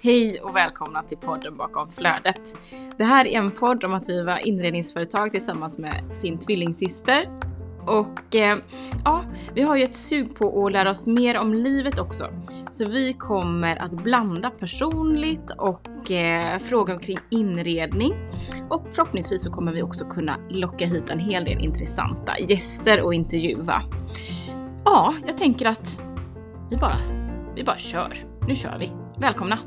Hej och välkomna till podden bakom flödet. Det här är en podd om att driva inredningsföretag tillsammans med sin tvillingsyster. Och eh, ja, vi har ju ett sug på att lära oss mer om livet också. Så vi kommer att blanda personligt och eh, fråga omkring inredning. Och förhoppningsvis så kommer vi också kunna locka hit en hel del intressanta gäster och intervjua. Ja, jag tänker att vi bara, vi bara kör. Nu kör vi. Välkomna!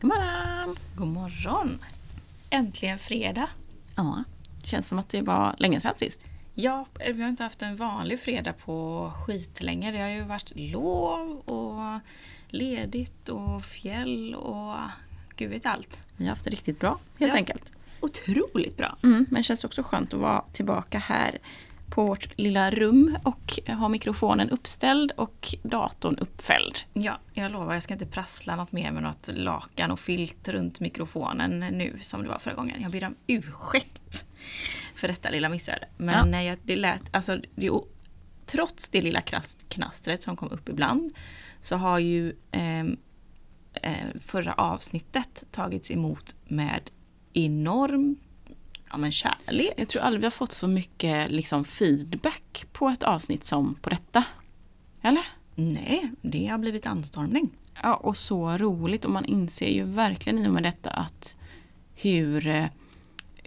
God morgon! God morgon! Äntligen fredag. Ja, känns som att det var länge sedan sist. Ja, vi har inte haft en vanlig fredag på skitlänge. Det har ju varit lov och ledigt och fjäll och gud vet allt. Vi har haft det riktigt bra, helt Ja. enkelt. Otroligt bra. Mm, men det känns också skönt att vara tillbaka här på vårt lilla rum och ha mikrofonen uppställd och datorn uppfälld. Ja, jag lovar, jag ska inte prassla något mer med något lakan och filt runt mikrofonen nu som det var förra gången. Jag ber om ursäkt för detta lilla missöde. Men nej, det lät, alltså, det, trots det lilla knastret som kom upp ibland så har ju ehm, eh, förra avsnittet tagits emot med enorm ja, men kärlek. Jag tror aldrig vi har fått så mycket liksom, feedback på ett avsnitt som på detta. Eller? Nej, det har blivit anstormning. Ja, och så roligt och man inser ju verkligen i och med detta att hur eh,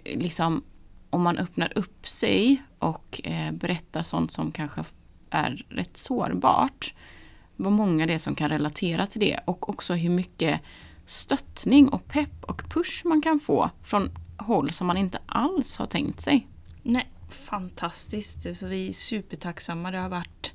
liksom om man öppnar upp sig och eh, berättar sånt som kanske är rätt sårbart. Vad många det är som kan relatera till det och också hur mycket stöttning och pepp och push man kan få från håll som man inte alls har tänkt sig. Nej, fantastiskt. Så vi är supertacksamma. Det har varit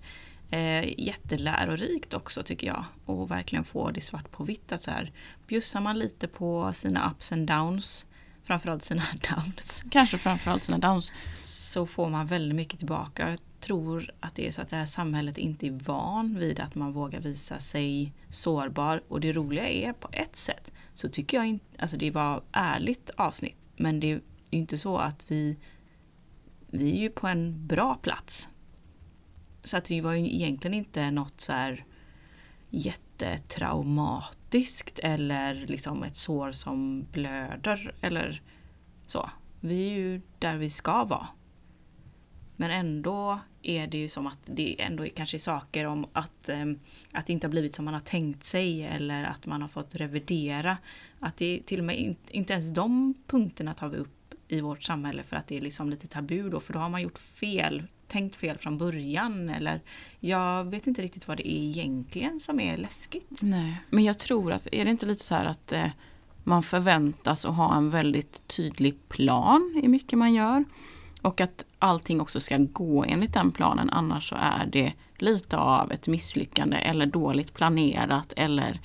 eh, jättelärorikt också tycker jag. Och verkligen få det svart på vitt. Att så här, bjussar man lite på sina ups and downs, framförallt sina downs, Kanske framförallt sina downs. så får man väldigt mycket tillbaka. Jag tror att det är så att det här samhället inte är van vid att man vågar visa sig sårbar. Och det roliga är på ett sätt så tycker jag inte, alltså det var ärligt avsnitt. Men det är ju inte så att vi, vi är ju på en bra plats. Så att det var ju egentligen inte något så här jättetraumatiskt eller liksom ett sår som blöder eller så. Vi är ju där vi ska vara. Men ändå är det ju som att det ändå är kanske saker om att, ehm, att det inte har blivit som man har tänkt sig eller att man har fått revidera. Att det till och med inte ens de punkterna tar vi upp i vårt samhälle för att det är liksom lite tabu då för då har man gjort fel, tänkt fel från början eller jag vet inte riktigt vad det är egentligen som är läskigt. Nej, men jag tror att, är det inte lite så här att eh, man förväntas att ha en väldigt tydlig plan i mycket man gör. Och att allting också ska gå enligt den planen, annars så är det lite av ett misslyckande eller dåligt planerat eller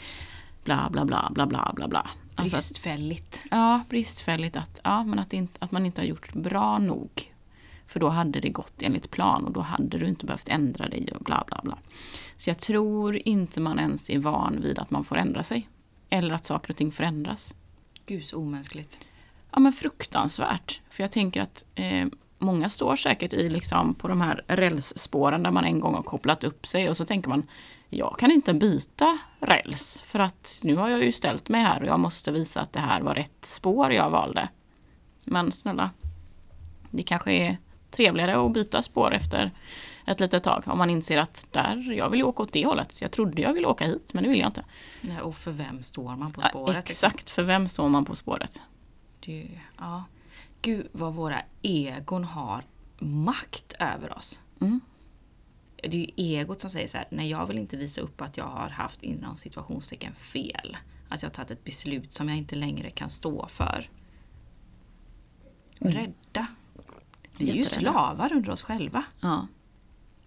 bla bla bla bla bla bla bla. Alltså att, Bristfälligt. ja, bristfälligt att, ja, men att, inte, att man inte har gjort bra nog. För då hade det gått enligt plan och då hade du inte behövt ändra dig och bla bla bla. Så jag tror inte man ens är van vid att man får ändra sig. Eller att saker och ting förändras. Gud så omänskligt. Ja men fruktansvärt. För jag tänker att eh, många står säkert i liksom på de här rälsspåren där man en gång har kopplat upp sig och så tänker man jag kan inte byta räls för att nu har jag ju ställt mig här och jag måste visa att det här var rätt spår jag valde. Men snälla, det kanske är trevligare att byta spår efter ett litet tag om man inser att där, jag vill ju åka åt det hållet. Jag trodde jag ville åka hit men det vill jag inte. Nej, och för vem står man på Ja, spåret? liksom? exakt, för vem står man på spåret? Det, ja. Gud vad våra egon har makt över oss. Mm. Det är ju egot som säger så här, nej jag vill inte visa upp att jag har haft inom situationstecken fel. Att jag har tagit ett beslut som jag inte längre kan stå för. Rädda. Vi är ju slavar under oss själva. Ja.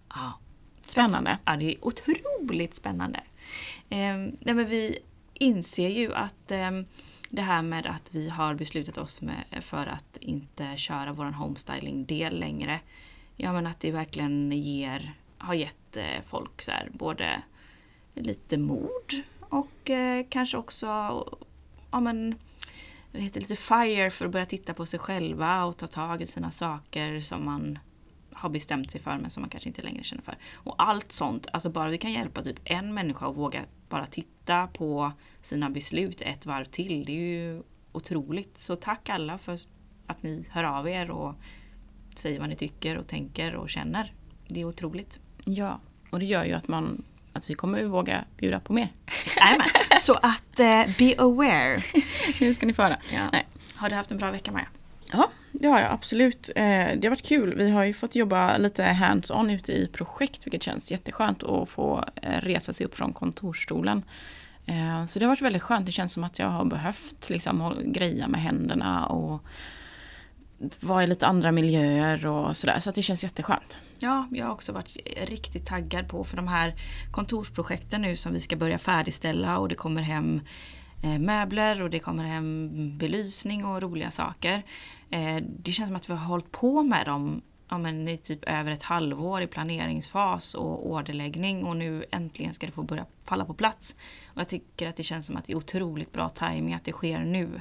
Ja. Spännande. Ja, det är otroligt spännande. Ehm, nej, men vi inser ju att ehm, det här med att vi har beslutat oss med, för att inte köra vår homestyling-del längre. Ja men att det verkligen ger, har gett eh, folk så här, både lite mod och eh, kanske också ja, men, heter, lite fire för att börja titta på sig själva och ta tag i sina saker som man har bestämt sig för men som man kanske inte längre känner för. Och allt sånt, alltså bara vi kan hjälpa typ en människa att våga bara titta på sina beslut ett varv till, det är ju otroligt. Så tack alla för att ni hör av er och säger vad ni tycker och tänker och känner. Det är otroligt. Ja, och det gör ju att man att vi kommer våga bjuda på mer. Jajamän. Så att uh, be aware. nu ska ni få höra. Ja. Nej. Har du haft en bra vecka Maja? Ja, det har jag absolut. Eh, det har varit kul. Vi har ju fått jobba lite hands-on ute i projekt vilket känns jätteskönt att få eh, resa sig upp från kontorsstolen. Eh, så det har varit väldigt skönt. Det känns som att jag har behövt liksom greja med händerna och vara i lite andra miljöer och sådär. Så att det känns jätteskönt. Ja, jag har också varit riktigt taggad på för de här kontorsprojekten nu som vi ska börja färdigställa och det kommer hem möbler och det kommer hem belysning och roliga saker. Eh, det känns som att vi har hållit på med dem ja, men i typ över ett halvår i planeringsfas och orderläggning och nu äntligen ska det få börja falla på plats. Och jag tycker att det känns som att det är otroligt bra timing att det sker nu.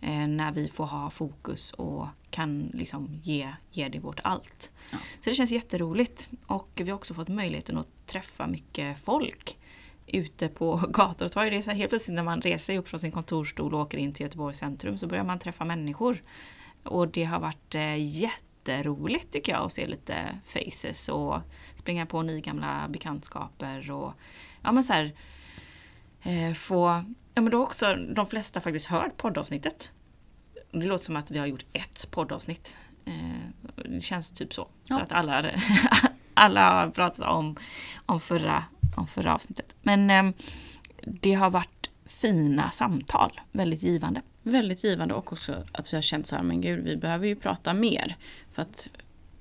Eh, när vi får ha fokus och kan liksom ge, ge det vårt allt. Ja. Så det känns jätteroligt. Och vi har också fått möjligheten att träffa mycket folk ute på gator och torg. Det är så helt plötsligt när man reser upp från sin kontorstol och åker in till Göteborgs centrum så börjar man träffa människor. Och det har varit eh, jätteroligt tycker jag att se lite faces och springa på nygamla bekantskaper och ja men så här, eh, få Ja men då också de flesta faktiskt hört poddavsnittet. Det låter som att vi har gjort ett poddavsnitt. Eh, det känns typ så. Ja. För att alla, alla har pratat om, om, förra, om förra avsnittet. Men eh, det har varit fina samtal. Väldigt givande. Väldigt givande och också att vi har känt så här, men gud vi behöver ju prata mer. För att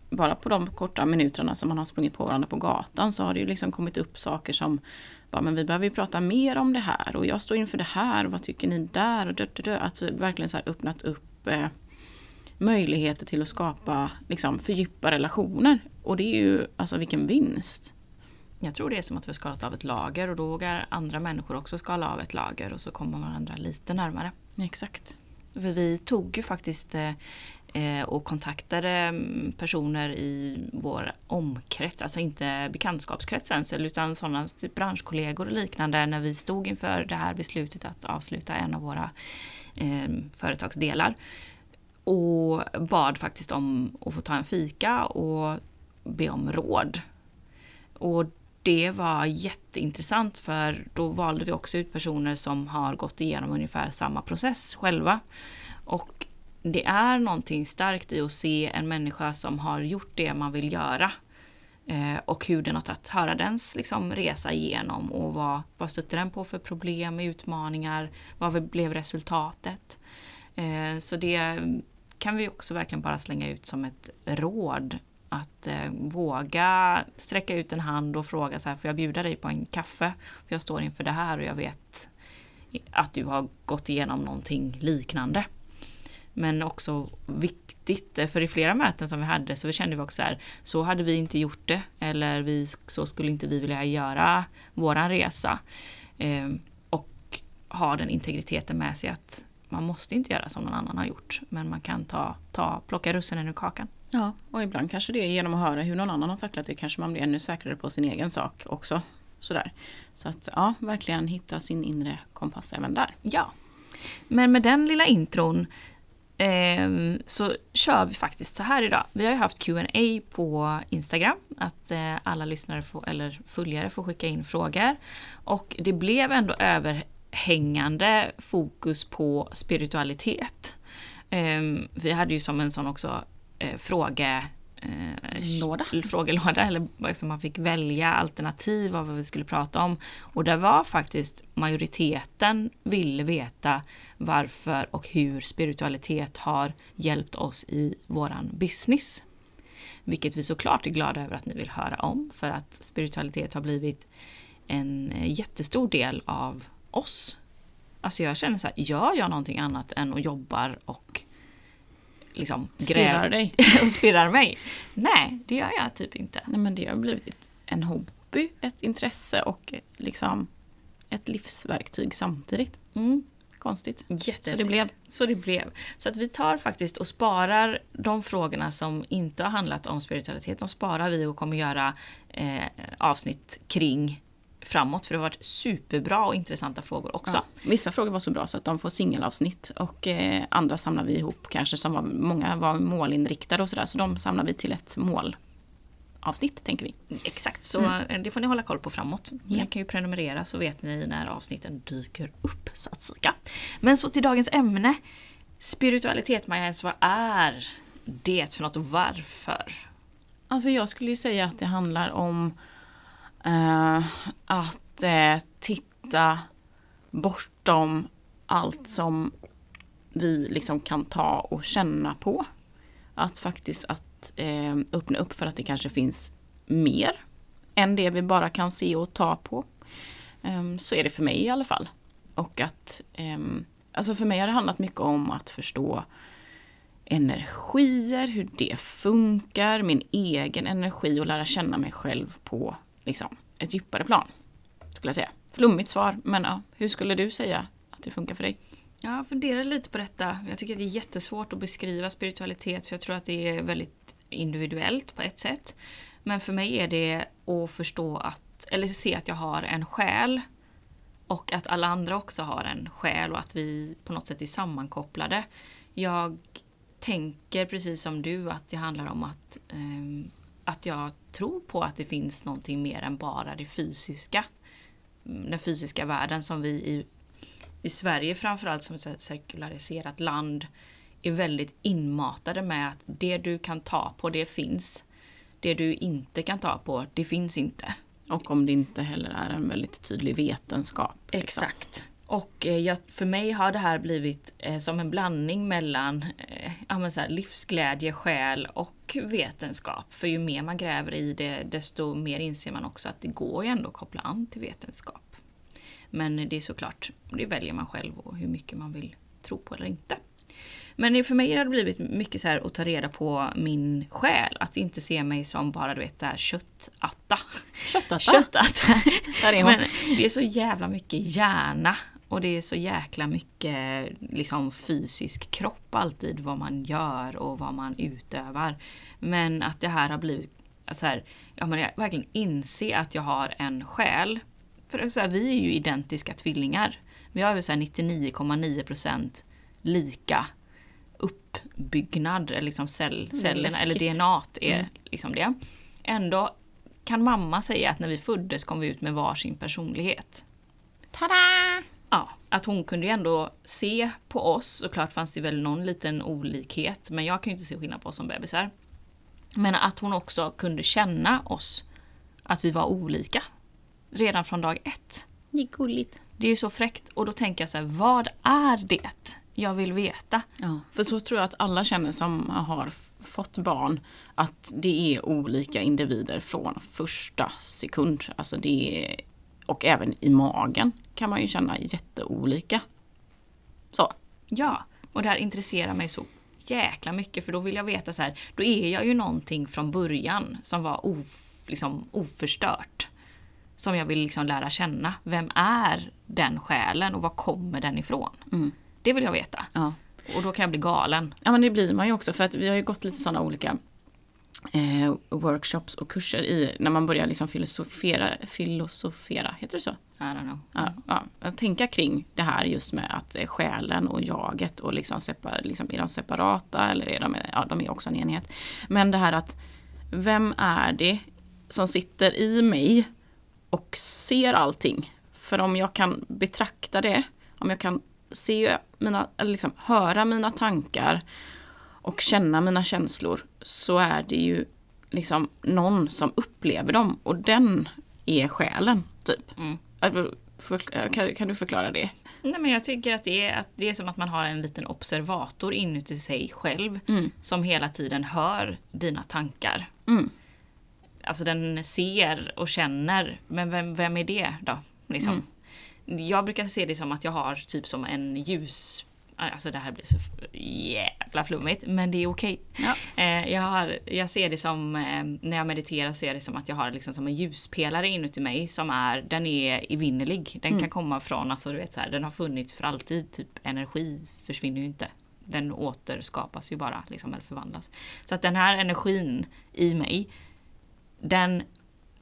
bara på de korta minuterna som man har sprungit på varandra på gatan så har det ju liksom kommit upp saker som bara, men vi behöver ju prata mer om det här och jag står inför det här och vad tycker ni där och dö, dö, dö. Att vi verkligen så öppnat upp eh, möjligheter till att skapa, liksom fördjupa relationer. Och det är ju, alltså vilken vinst. Jag tror det är som att vi har skalat av ett lager och då vågar andra människor också skala av ett lager och så kommer varandra lite närmare. Exakt. För vi tog ju faktiskt eh, Eh, och kontaktade mm, personer i vår omkrets, alltså inte bekantskapskrets ens, utan sådana typ branschkollegor och liknande när vi stod inför det här beslutet att avsluta en av våra eh, företagsdelar. Och bad faktiskt om att få ta en fika och be om råd. Och det var jätteintressant för då valde vi också ut personer som har gått igenom ungefär samma process själva. Och det är någonting starkt i att se en människa som har gjort det man vill göra. Eh, och hur den har tagit, höra dens liksom, resa igenom och vad, vad stötte den på för problem, utmaningar, vad blev resultatet? Eh, så det kan vi också verkligen bara slänga ut som ett råd. Att eh, våga sträcka ut en hand och fråga så här, får jag bjuda dig på en kaffe? För jag står inför det här och jag vet att du har gått igenom någonting liknande. Men också viktigt, eh, för i flera möten som vi hade så kände vi också så här, så hade vi inte gjort det. Eller vi, så skulle inte vi vilja göra våran resa. Eh, och ha den integriteten med sig att man måste inte göra som någon annan har gjort. Men man kan ta, ta, plocka russinen ur kakan. Ja, och ibland kanske det är genom att höra hur någon annan har tacklat det kanske man blir ännu säkrare på sin egen sak också. Sådär. Så att ja, verkligen hitta sin inre kompass även där. Ja. Men med den lilla intron eh, så kör vi faktiskt så här idag. Vi har ju haft Q&A på Instagram, att eh, alla lyssnare får, eller följare får skicka in frågor. Och det blev ändå överhängande fokus på spiritualitet. Eh, vi hade ju som en sån också eh, fråge eh, Låda. frågelåda, eller liksom man fick välja alternativ av vad vi skulle prata om. Och där var faktiskt majoriteten ville veta varför och hur spiritualitet har hjälpt oss i våran business. Vilket vi såklart är glada över att ni vill höra om, för att spiritualitet har blivit en jättestor del av oss. Alltså jag känner så här, gör jag någonting annat än att jobbar och liksom spirrar dig. och spirrar mig. Nej, det gör jag typ inte. Nej men det har blivit en hobby, ett intresse och liksom ett livsverktyg samtidigt. Mm. konstigt. Så det blev. Så det blev. Så att vi tar faktiskt och sparar de frågorna som inte har handlat om spiritualitet. De sparar vi och kommer göra eh, avsnitt kring framåt. För det har varit superbra och intressanta frågor också. Ja. Vissa frågor var så bra så att de får singelavsnitt och eh, andra samlar vi ihop kanske som var, många var målinriktade och sådär. Så de samlar vi till ett målavsnitt tänker vi. Exakt, så eh, det får ni hålla koll på framåt. Ni Ja. kan ju prenumerera så vet ni när avsnitten dyker upp. Så att säga. Men så till dagens ämne. Spiritualitet, Maja vad är det för något och varför? Alltså jag skulle ju säga att det handlar om eh, att eh, titta bortom allt som vi liksom kan ta och känna på. Att faktiskt att eh, öppna upp för att det kanske finns mer än det vi bara kan se och ta på. Ehm, så är det för mig i alla fall. Och att, ehm, alltså för mig har det handlat mycket om att förstå energier, hur det funkar, min egen energi och lära känna mig själv på liksom, ett djupare plan. Skulle jag säga. Flummigt svar, men ja, hur skulle du säga att det funkar för dig? Jag funderar lite på detta. Jag tycker att det är jättesvårt att beskriva spiritualitet för jag tror att det är väldigt individuellt på ett sätt. Men för mig är det att förstå att, eller se att jag har en själ och att alla andra också har en själ och att vi på något sätt är sammankopplade. Jag tänker precis som du att det handlar om att, ehm, att jag tror på att det finns någonting mer än bara det fysiska. Mm, Den fysiska världen som vi i i Sverige framförallt som ett sekulariserat land är väldigt inmatade med att det du kan ta på, det finns. Det du inte kan ta på, det finns inte. Och om det inte heller är en väldigt tydlig vetenskap. liksom. Och eh, jag, för mig har det här blivit eh, som en blandning mellan eh, ja, så här, livsglädje, själ och vetenskap. För ju mer man gräver i det, desto mer inser man också att det går ju ändå att koppla an till vetenskap. Men det är såklart, det väljer man själv och hur mycket man vill tro på eller inte. Men för mig har det blivit mycket så här att ta reda på min själ. Att inte se mig som bara du vet det här köttatta. Köttatta. Köttatta. Där är hon. Men det är så jävla mycket hjärna och det är så jäkla mycket liksom, fysisk kropp alltid, vad man gör och vad man utövar. Men att det här har blivit så här, ja, men jag verkligen inse att jag har en själ. För så här, vi är ju identiska tvillingar. Vi har ju så här 99,9% lika uppbyggnad, liksom cell, cellerna, eller. DNA är liksom det. Ändå kan mamma säga att när vi föddes kom vi ut med varsin personlighet. Tada! Ja, att hon kunde ju ändå se på oss, såklart fanns det väl någon liten olikhet, men jag kan ju inte se skillnad på oss som bebisar. Men att hon också kunde känna oss, att vi var olika. Redan från dag ett. Det är gulligt. Det är ju så fräckt. Och då tänker jag så här, vad är det? Jag vill veta. Ja, för så tror jag att alla känner som har fått barn. Att det är olika individer från första sekund. Alltså det är, och även i magen kan man ju känna jätteolika. Så. Ja, och det här intresserar mig så jäkla mycket för då vill jag veta så här, då är jag ju någonting från början som var of, liksom, oförstört. Som jag vill liksom lära känna. Vem är den själen och var kommer den ifrån? Det vill jag veta. Ja. Och då kan jag bli galen. ja men det blir man ju också för att vi har ju gått lite sådana olika eh, workshops och kurser i när man börjar liksom filosofera, filosofera, heter det så? I don't know. Ja, ja, att tänka kring det här just med att eh, själen och jaget och liksom, separ, liksom är de separata eller är de, ja, de är också en enhet. Men det här att vem är det som sitter i mig och ser allting? För om jag kan betrakta det, om jag kan se mina, eller liksom höra mina tankar och känna mina känslor så är det ju liksom någon som upplever dem och den är själen, typ. Mm. Kan, kan du förklara det? Nej, men jag tycker att det, är, att det är som att man har en liten observator inuti sig själv som hela tiden hör dina tankar. Mm. Alltså den ser och känner, men vem, vem är det då? Liksom. Jag brukar se det som att jag har typ som en ljus, alltså det här blir så jävla flummigt, men det är okej. Ja. Eh, jag, har, jag ser det som, eh, när jag mediterar ser jag det som att jag har liksom som en ljuspelare inuti mig som är, den är evinnerlig. Den kan komma från, alltså du vet så här, den har funnits för alltid, typ energi försvinner ju inte. Den återskapas ju bara, liksom, eller förvandlas. Så att den här energin i mig, den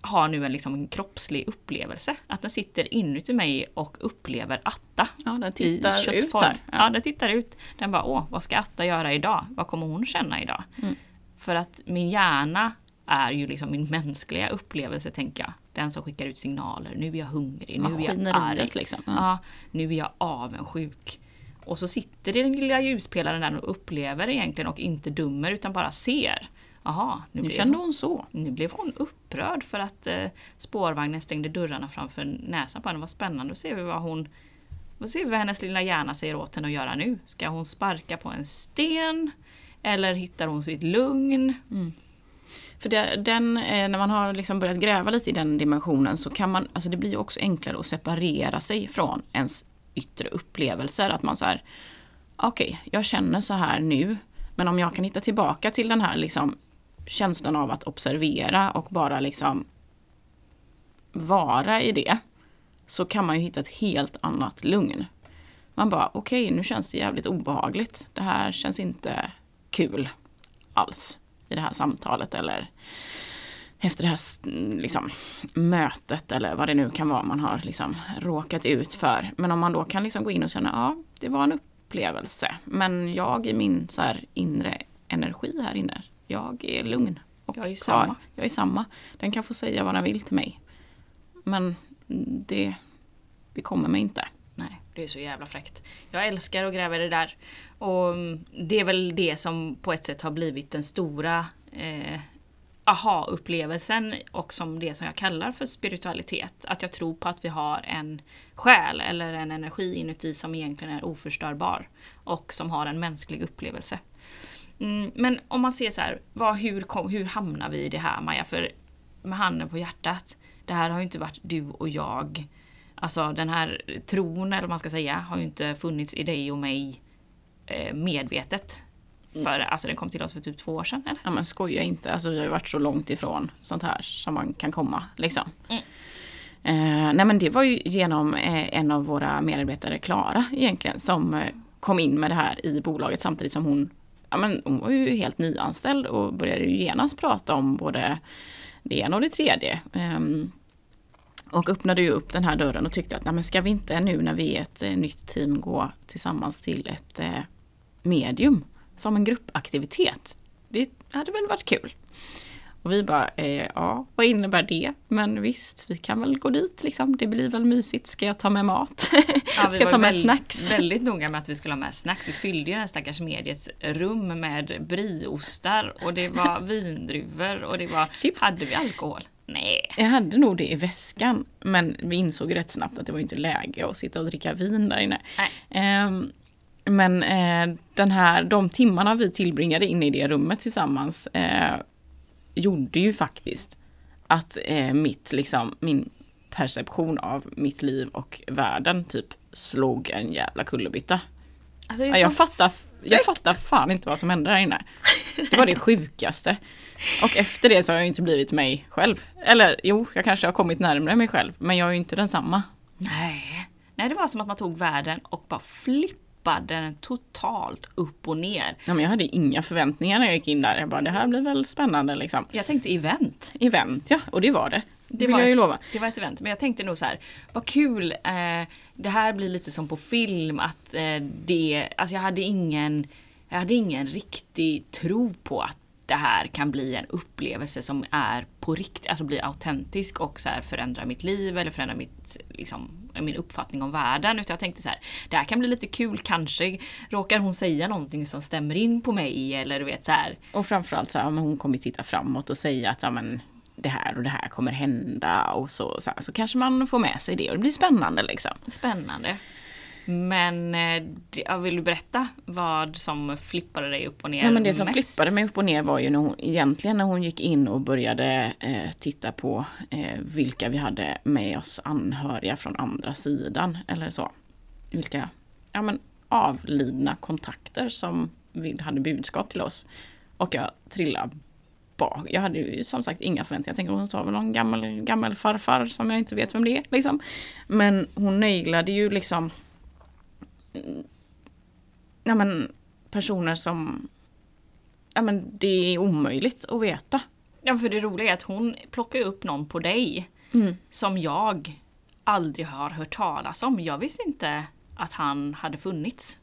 har nu en, liksom, kroppslig upplevelse. Att den sitter inuti mig och upplever Atta. Ja, den i tittar ut här. Ja. den tittar ut. Den bara, åh, vad ska Atta göra idag? Vad kommer hon känna idag? Mm. För att min hjärna är ju liksom min mänskliga upplevelse, tänker jag. Den som skickar ut signaler. Nu är jag hungrig, nu är jag arg. Liksom. Ja. Ja, nu är jag avundsjuk. Och så sitter det den lilla ljuspelaren där och upplever egentligen och inte dömer utan bara ser. Jaha, nu, Nu kände hon, hon så. nu blev hon upprörd för att eh, spårvagnen stängde dörrarna framför näsan på henne. Vad spännande, då ser vi vad hon då ser vi vad hennes lilla hjärna säger åt henne att göra nu. Ska hon sparka på en sten? Eller hittar hon sitt lugn? För det, den, eh, när man har liksom börjat gräva lite i den dimensionen så kan man, alltså det blir ju också enklare att separera sig från ens yttre upplevelser. Att man så här, okej, jag känner så här nu, men om jag kan hitta tillbaka till den här liksom känslan av att observera och bara liksom vara i det, så kan man ju hitta ett helt annat lugn. Man bara, okej, nu känns det jävligt obehagligt. Det här känns inte kul alls i det här samtalet eller efter det här liksom, mötet eller vad det nu kan vara man har liksom råkat ut för. Men om man då kan liksom gå in och känna, ja, det var en upplevelse. Men jag i min så här inre energi här inne, jag är lugn. Och Jag är samma. Jag är samma. Den kan få säga vad den vill till mig. Men det bekommer mig inte. Nej, det är så jävla fräckt. Jag älskar att gräva i det där. Och mm, det är väl det som på ett sätt har blivit den stora eh, aha-upplevelsen och som det som jag kallar för spiritualitet. Att jag tror på att vi har en själ eller en energi inuti som egentligen är oförstörbar och som har en mänsklig upplevelse. Mm, men om man ser så här, vad, hur, kom, hur hamnar vi i det här Maja? För med handen på hjärtat, det här har ju inte varit du och jag. Alltså den här tron, eller vad man ska säga, har ju inte funnits i dig och mig eh, medvetet. För, alltså den kom till oss för typ två år sedan, eller? Ja men skoja inte, alltså vi har ju varit så långt ifrån sånt här som man kan komma liksom. Mm. Eh, nej men det var ju genom eh, en av våra medarbetare, Klara egentligen, som eh, kom in med det här i bolaget samtidigt som hon, ja men hon var ju helt nyanställd och började ju genast prata om både det ena och det tredje. Ehm, och öppnade ju upp den här dörren och tyckte att nej men ska vi inte nu när vi är ett eh, nytt team gå tillsammans till ett eh, medium som en gruppaktivitet. Det hade väl varit kul. Och vi bara, eh, ja, vad innebär det? Men visst, vi kan väl gå dit liksom. Det blir väl mysigt. Ska jag ta med mat? Ja, Ska jag ta med väl- snacks? Väldigt noga med att vi skulle ha med snacks. Vi fyllde ju här stackars mediets rum med brieostar och det var vindruvor och det var... Chips. Hade vi alkohol? Nej. Jag hade nog det i väskan. Men vi insåg rätt snabbt att det var inte läge att sitta och dricka vin där inne. Ehm, men eh, den här, de timmarna vi tillbringade inne i det rummet tillsammans eh, gjorde ju faktiskt att eh, mitt, liksom, min perception av mitt liv och världen typ slog en jävla kullerbytta. Alltså jag, fattar, jag fattar fan inte vad som hände där inne. Det var det sjukaste. Och efter det så har jag inte blivit mig själv. Eller jo, jag kanske har kommit närmare mig själv, men jag är ju inte densamma. Nej. Nej, det var som att man tog världen och bara flippade den totalt upp och ner. Ja, men jag hade inga förväntningar när jag gick in där. Jag bara, det här blir väl spännande liksom. Jag tänkte event. Event, ja, och det var det. Det, var- jag ju lova. Det var ett event, men jag tänkte nog så här, vad kul, eh, det här blir lite som på film att eh, det, alltså jag hade ingen, jag hade ingen riktig tro på att det här kan bli en upplevelse som är på riktigt, alltså blir autentisk och så här förändra mitt liv eller förändra mitt, liksom, min uppfattning om världen. Utan jag tänkte så här, det här kan bli lite kul, kanske råkar hon säga någonting som stämmer in på mig eller du vet så här. Och framförallt så här, men hon kommer titta framåt och säga att ja, men, det här och det här kommer hända och så, så, här, så kanske man får med sig det och det blir spännande liksom. Spännande. Men eh, jag vill du berätta vad som flippade dig upp och ner Ja, men det som mest? flippade mig upp och ner var ju när hon, egentligen när hon gick in och började eh, titta på eh, vilka vi hade med oss anhöriga från andra sidan eller så. Vilka, ja men avlidna kontakter som hade budskap till oss. Och jag trillade bak. Jag hade ju som sagt inga förväntningar. Jag tänkte hon tar väl någon gammal, gammal farfar som jag inte vet vem det är. Liksom. Men hon nailade ju liksom ja, men, personer som ja, men, det är omöjligt att veta. Ja, för det roliga är att hon plockar upp någon på dig Mm. som jag aldrig har hört talas om. Jag visste inte att han hade funnits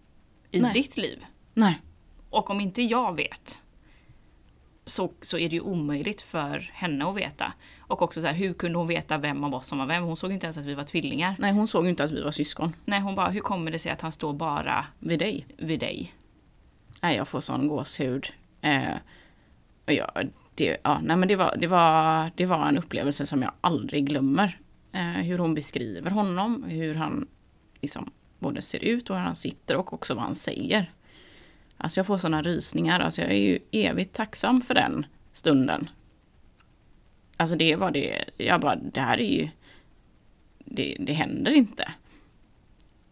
i Nej. ditt liv. Nej. Och om inte jag vet så, så är det ju omöjligt för henne att veta. Och också så här, hur kunde hon veta vem av oss som var vem? Hon såg inte ens att vi var tvillingar. Nej, hon såg inte att vi var syskon. Nej, hon bara, hur kommer det sig att han står bara Vid dig. vid dig? Nej, jag får sån gåshud. Eh, jag, det, ja, nej, men det, var, det, var, det var en upplevelse som jag aldrig glömmer. Eh, hur hon beskriver honom, hur han liksom både ser ut och hur han sitter och också vad han säger. Alltså jag får såna rysningar, alltså jag är ju evigt tacksam för den stunden. Alltså det var det, jag bara, det här är ju, det, det händer inte.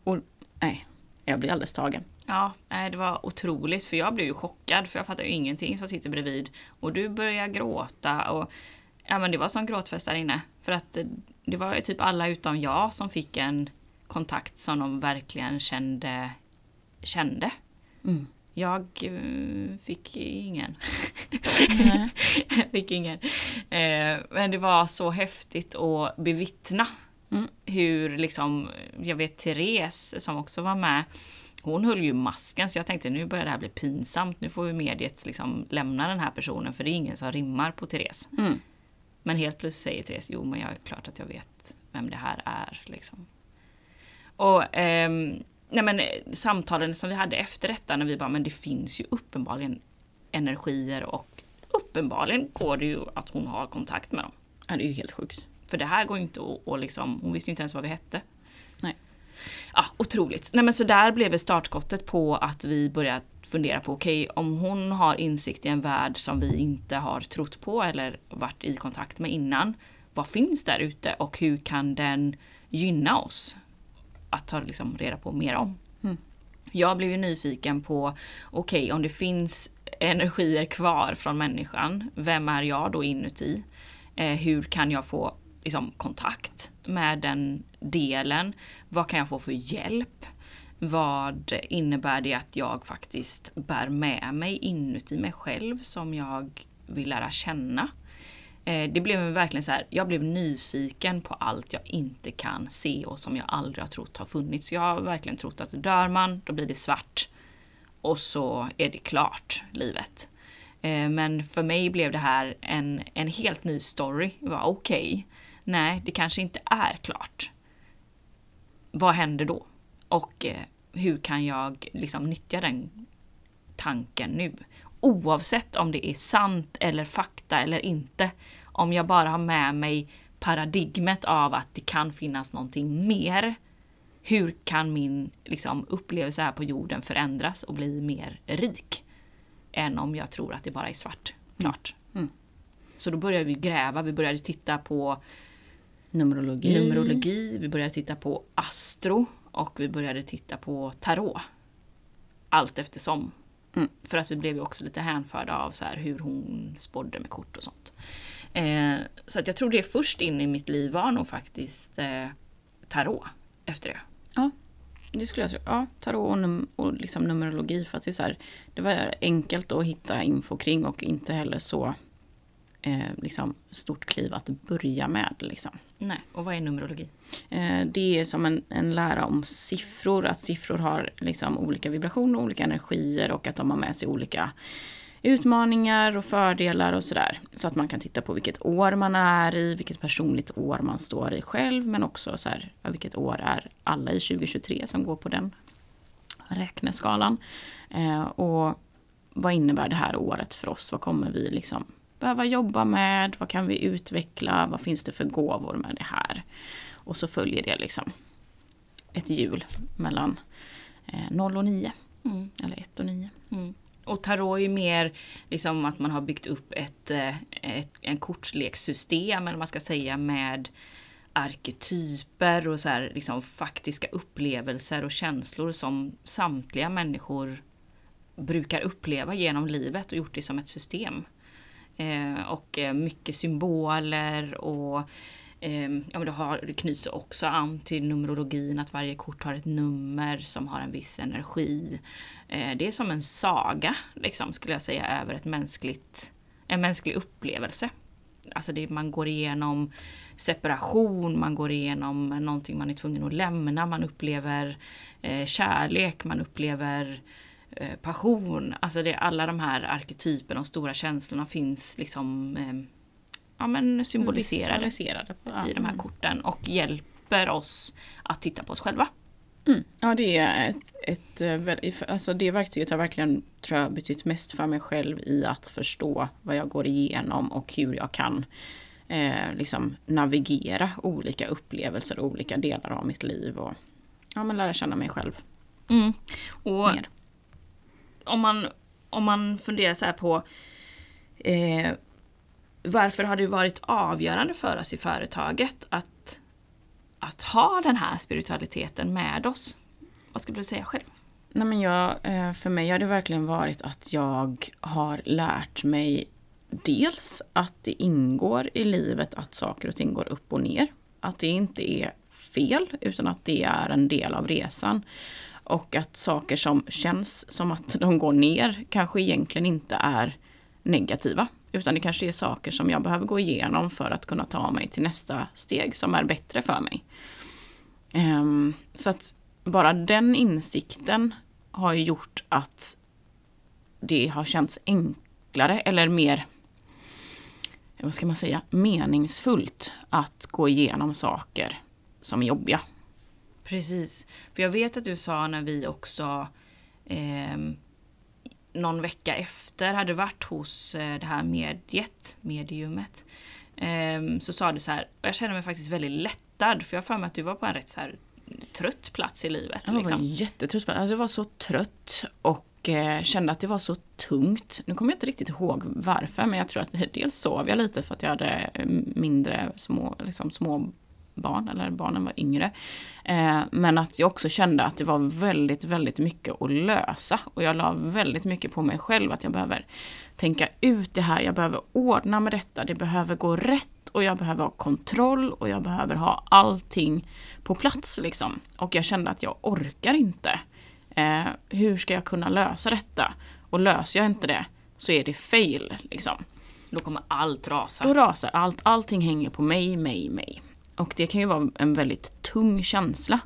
Och nej, jag blir alldeles tagen. Ja, det var otroligt för jag blev ju chockad för jag fattar ju ingenting som sitter bredvid. Och du börjar gråta och ja men det var sån gråtfest där inne. För att det, det var ju typ alla utom jag som fick en kontakt som de verkligen kände. kände. Mm. Jag eh, fick ingen. Jag fick ingen. Eh, men det var så häftigt att bevittna Mm. hur liksom, jag vet Therese som också var med, hon höll ju masken så jag tänkte nu börjar det här bli pinsamt, nu får vi mediet liksom lämna den här personen för det är ingen som rimmar på Therese. Mm. Men helt plötsligt säger Therese, jo men jag är klart att jag vet vem det här är. Liksom. Och ehm, nej men, eh, samtalen som vi hade efter detta när vi bara, men det finns ju uppenbarligen energier och uppenbarligen går det ju att hon har kontakt med dem. Ja, det är ju helt sjukt. För det här går ju inte att, liksom, hon visste ju inte ens vad vi hette. Nej. Ja, otroligt. Nej men så där blev det startskottet på att vi började fundera på, okej om hon har insikt i en värld som vi inte har trott på eller varit i kontakt med innan. Vad finns där ute och hur kan den gynna oss? Att ta liksom reda på mer om. Mm. Jag blev ju nyfiken på, okej om det finns energier kvar från människan, vem är jag då inuti? Eh, hur kan jag få liksom, kontakt med den delen? Vad kan jag få för hjälp? Vad innebär det att jag faktiskt bär med mig inuti mig själv som jag vill lära känna? Eh, det blev verkligen så här, jag blev nyfiken på allt jag inte kan se och som jag aldrig har trott har funnits. Jag har verkligen trott att dör man, då blir det svart. Och så är det klart, livet. Eh, men för mig blev det här en, en helt ny story. Det var okej, nej det kanske inte är klart. Vad händer då? Och eh, hur kan jag liksom nyttja den tanken nu? Oavsett om det är sant eller fakta eller inte. Om jag bara har med mig paradigmet av att det kan finnas någonting mer. Hur kan min liksom, upplevelse här på jorden förändras och bli mer rik? Än om jag tror att det bara är svart. Klart. Mm. Så då började vi gräva, vi började titta på Numerologi. Numerologi, vi började titta på astro och vi började titta på tarot. Allt eftersom. Mm. För att vi blev ju också lite hänförda av så här hur hon spådde med kort och sånt. Eh, så att jag tror det först in i mitt liv var nog faktiskt eh, tarot efter det. Ja, det skulle jag säga. Ja, tarot och, num- och liksom numerologi. För att det, är så här, det var enkelt att hitta info kring och inte heller så eh, liksom, stort kliv att börja med. Liksom. Nej, och vad är numerologi? Eh, det är som en, en lära om siffror. Att siffror har liksom olika vibrationer, olika energier och att de har med sig olika utmaningar och fördelar och sådär. Så att man kan titta på vilket år man är i, vilket personligt år man står i själv. Men också så här, vilket år är alla i 2023 som går på den räkneskalan. Eh, och vad innebär det här året för oss? Vad kommer vi liksom behöva jobba med? Vad kan vi utveckla? Vad finns det för gåvor med det här? Och så följer det liksom ett hjul mellan eh, 0 och 9. Mm. Eller 1 och 9. Mm. Och tarot är ju mer liksom att man har byggt upp ett, eh, ett en kortslekssystem eller man ska säga med arketyper och så här, liksom, faktiska upplevelser och känslor som samtliga människor brukar uppleva genom livet och gjort det som ett system. Eh, och eh, mycket symboler och eh, ja, men det, har, det knyts också an till numerologin, att varje kort har ett nummer som har en viss energi. Eh, det är som en saga, liksom, skulle jag säga, över ett mänskligt, en mänsklig upplevelse. Alltså det, man går igenom separation, man går igenom någonting man är tvungen att lämna, man upplever eh, kärlek, man upplever eh, passion. Alltså det, alla de här arketyperna och stora känslorna finns liksom eh, ja, men symboliserade ja. i de här korten och hjälper oss att titta på oss själva. Mm. Ja det är ett, ett, alltså det verktyget har verkligen tror jag betytt mest för mig själv i att förstå vad jag går igenom och hur jag kan eh, liksom navigera olika upplevelser och olika delar av mitt liv och ja, men lära känna mig själv. Mm. Och mer. Om, man, om man funderar så här på eh, varför har det varit avgörande för oss i företaget att, att ha den här spiritualiteten med oss? Vad skulle du säga själv? Nej, men jag, eh, för mig har det verkligen varit att jag har lärt mig dels att det ingår i livet att saker och ting går upp och ner. Att det inte är fel utan att det är en del av resan. Och att saker som känns som att de går ner kanske egentligen inte är negativa. Utan det kanske är saker som jag behöver gå igenom för att kunna ta mig till nästa steg som är bättre för mig. Ehm, så att bara den insikten har gjort att det har känts enklare eller mer vad ska man säga, meningsfullt att gå igenom saker som är jobbiga. Precis. För jag vet att du sa när vi också eh, någon vecka efter hade varit hos eh, det här mediet, mediumet. Eh, så sa du så här, jag känner mig faktiskt väldigt lättad för jag har för mig att du var på en rätt så här trött plats i livet. Jag var liksom. jättetrött. Alltså jag var så trött och och eh, kände att det var så tungt. Nu kommer jag inte riktigt ihåg varför men jag tror att dels sov jag lite för att jag hade mindre små, liksom små barn, eller barnen var yngre. Eh, men att jag också kände att det var väldigt, väldigt mycket att lösa. Och jag la väldigt mycket på mig själv att jag behöver tänka ut det här, jag behöver ordna med detta, det behöver gå rätt och jag behöver ha kontroll och jag behöver ha allting på plats liksom. Och jag kände att jag orkar inte. Eh, hur ska jag kunna lösa detta? Och löser jag inte det så är det fail. Liksom. Då kommer allt rasa. Då rasar allt. Allting hänger på mig, mig, mig. Och det kan ju vara en väldigt tung känsla.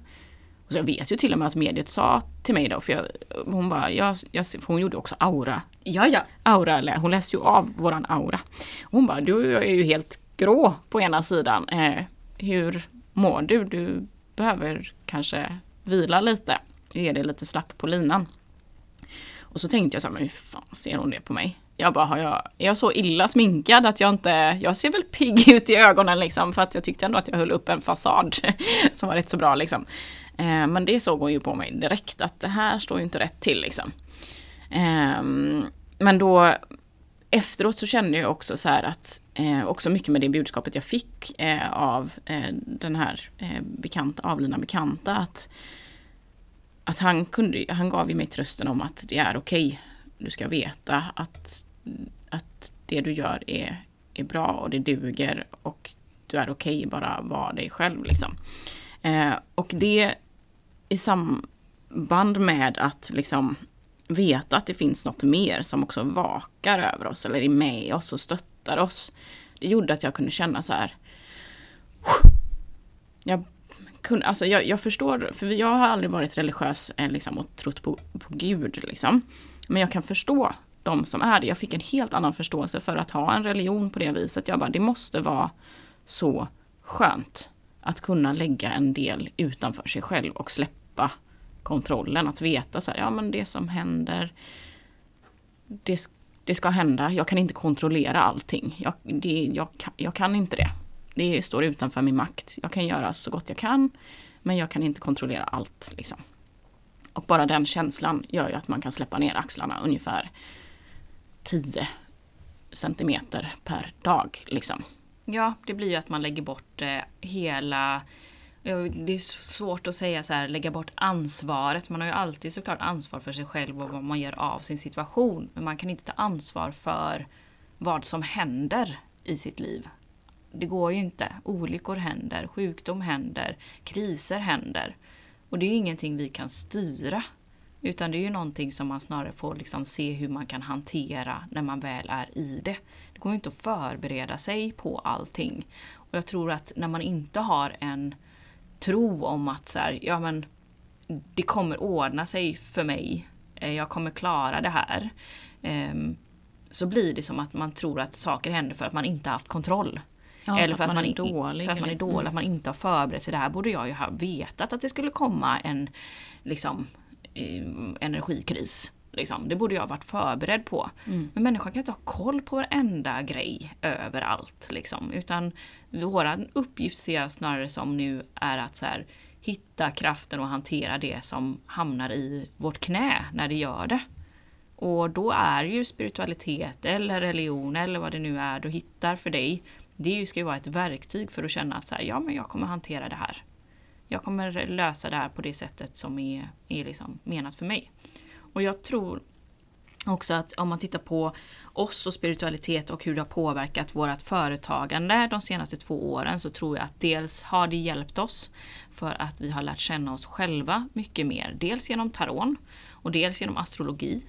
Och så jag vet ju till och med att mediet sa till mig då, för jag, hon bara, jag, jag, hon gjorde också aura. Ja, ja. Aura, hon läste ju av våran aura. Hon bara, du är ju helt grå på ena sidan. Eh, hur mår du? Du behöver kanske vila lite är det lite slack på linan. Och så tänkte jag så här, men hur fan ser hon det på mig? Jag bara, har jag, är jag så illa sminkad att jag inte, jag ser väl pigg ut i ögonen liksom för att jag tyckte ändå att jag höll upp en fasad som var rätt så bra liksom. Eh, men det såg hon ju på mig direkt att det här står ju inte rätt till liksom. Eh, men då efteråt så kände jag också så här att, eh, också mycket med det budskapet jag fick eh, av eh, den här eh, bekanta, avlidna bekanta, att att han, kunde, han gav ju mig trösten om att det är okej. Okay. Du ska veta att, att det du gör är, är bra och det duger och du är okej, okay, bara vara dig själv liksom. Eh, och det i samband med att liksom veta att det finns något mer som också vakar över oss eller är med oss och stöttar oss. Det gjorde att jag kunde känna så här. Jag kunde, alltså jag, jag, förstår, för jag har aldrig varit religiös eh, liksom, och trott på, på Gud. Liksom. Men jag kan förstå de som är det. Jag fick en helt annan förståelse för att ha en religion på det viset. Jag bara, det måste vara så skönt att kunna lägga en del utanför sig själv och släppa kontrollen. Att veta så här, ja men det som händer, det, det ska hända. Jag kan inte kontrollera allting. Jag, det, jag, jag kan inte det. Det står utanför min makt. Jag kan göra så gott jag kan, men jag kan inte kontrollera allt. Liksom. Och bara den känslan gör ju att man kan släppa ner axlarna ungefär 10 centimeter per dag. Liksom. Ja, det blir ju att man lägger bort eh, hela det är svårt att säga så här, lägga bort ansvaret. Man har ju alltid såklart ansvar för sig själv och vad man gör av sin situation. Men man kan inte ta ansvar för vad som händer i sitt liv. Det går ju inte. Olyckor händer, sjukdom händer, kriser händer. Och det är ju ingenting vi kan styra. Utan det är ju någonting som man snarare får liksom se hur man kan hantera när man väl är i det. Det går inte att förbereda sig på allting. Och jag tror att när man inte har en tro om att så här, ja men det kommer ordna sig för mig. Eh, jag kommer klara det här. Ehm, så blir det som att man tror att saker händer för att man inte haft kontroll. Ja, eller för, att, man, är dålig. För att man är dålig, mm. att man inte har förberett sig. Det här borde jag ju ha vetat att det skulle komma en liksom, energikris. Liksom. Det borde jag varit förberedd på. Mm. Men människan kan inte ha koll på varenda grej överallt. Liksom. Utan vår uppgift ser jag snarare som nu är att så här, hitta kraften och hantera det som hamnar i vårt knä när det gör det. Och då är ju spiritualitet eller religion eller vad det nu är du hittar för dig. Det ska ju vara ett verktyg för att känna att så här, ja men jag kommer hantera det här. Jag kommer lösa det här på det sättet som är, är liksom menat för mig. Och jag tror också att om man tittar på oss och spiritualitet och hur det har påverkat vårt företagande de senaste två åren så tror jag att dels har det hjälpt oss för att vi har lärt känna oss själva mycket mer. Dels genom taron och dels genom astrologi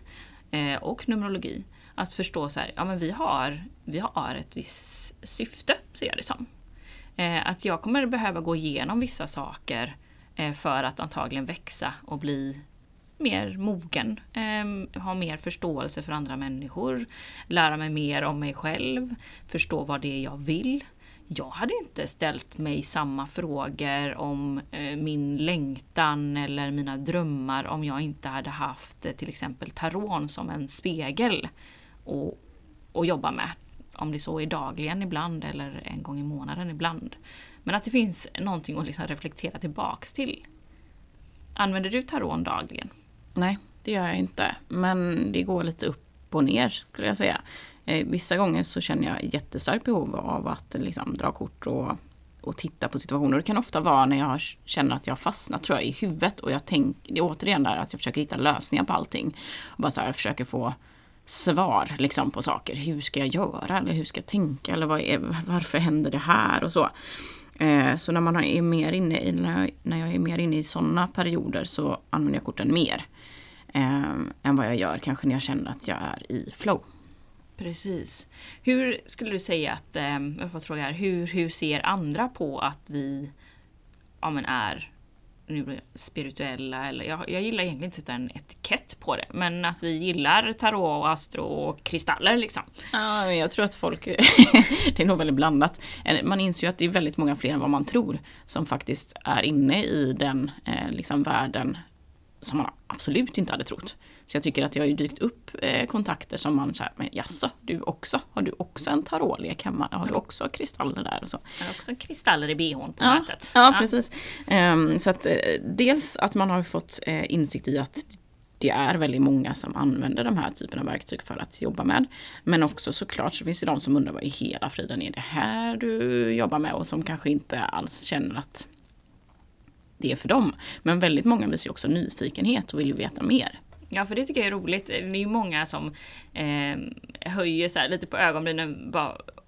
eh, och numerologi. Att förstå så här, ja men vi har, vi har ett visst syfte, ser jag det som. Eh, att jag kommer behöva gå igenom vissa saker eh, för att antagligen växa och bli mer mogen, eh, ha mer förståelse för andra människor, lära mig mer om mig själv, förstå vad det är jag vill. Jag hade inte ställt mig samma frågor om eh, min längtan eller mina drömmar om jag inte hade haft eh, till exempel taron som en spegel och, och jobba med. Om det så är dagligen ibland eller en gång i månaden ibland. Men att det finns någonting att liksom reflektera tillbaks till. Använder du taron dagligen? Nej, det gör jag inte. Men det går lite upp och ner skulle jag säga. Eh, vissa gånger så känner jag jättestarkt behov av att liksom, dra kort och, och titta på situationer. Det kan ofta vara när jag känner att jag fastnat tror jag, i huvudet och jag tänker, det är återigen där att jag försöker hitta lösningar på allting. Och bara så här, försöker få svar liksom, på saker. Hur ska jag göra? Eller hur ska jag tänka? Eller vad är, varför händer det här? Och så. Eh, så när man är mer inne i, när jag, när jag är mer inne i sådana perioder så använder jag korten mer eh, än vad jag gör kanske när jag känner att jag är i flow. Precis. Hur skulle du säga att, eh, jag får fråga här, hur, hur ser andra på att vi ja, men är spirituella eller jag, jag gillar egentligen inte att sätta en etikett på det men att vi gillar tarot och astro och kristaller liksom. Ja, jag tror att folk, det är nog väldigt blandat. Eh, man inser ju att det är väldigt många fler än vad man tror som faktiskt är inne i den eh, liksom världen som man absolut inte hade trott. Så jag tycker att det har ju dykt upp eh, kontakter som man säger, men jaså, du också? Har du också en tarotlek hemma? Har du också kristaller där? Och så? Jag har också kristaller i bhn på ja, mötet. Ja, ja. precis. Um, så att eh, dels att man har fått eh, insikt i att det är väldigt många som använder de här typen av verktyg för att jobba med. Men också såklart så finns det de som undrar vad i hela friden är det här du jobbar med och som kanske inte alls känner att det är för dem. Men väldigt många visar ju också nyfikenhet och vill veta mer. Ja, för det tycker jag är roligt. Det är ju många som eh, höjer så lite på ögonbrynen.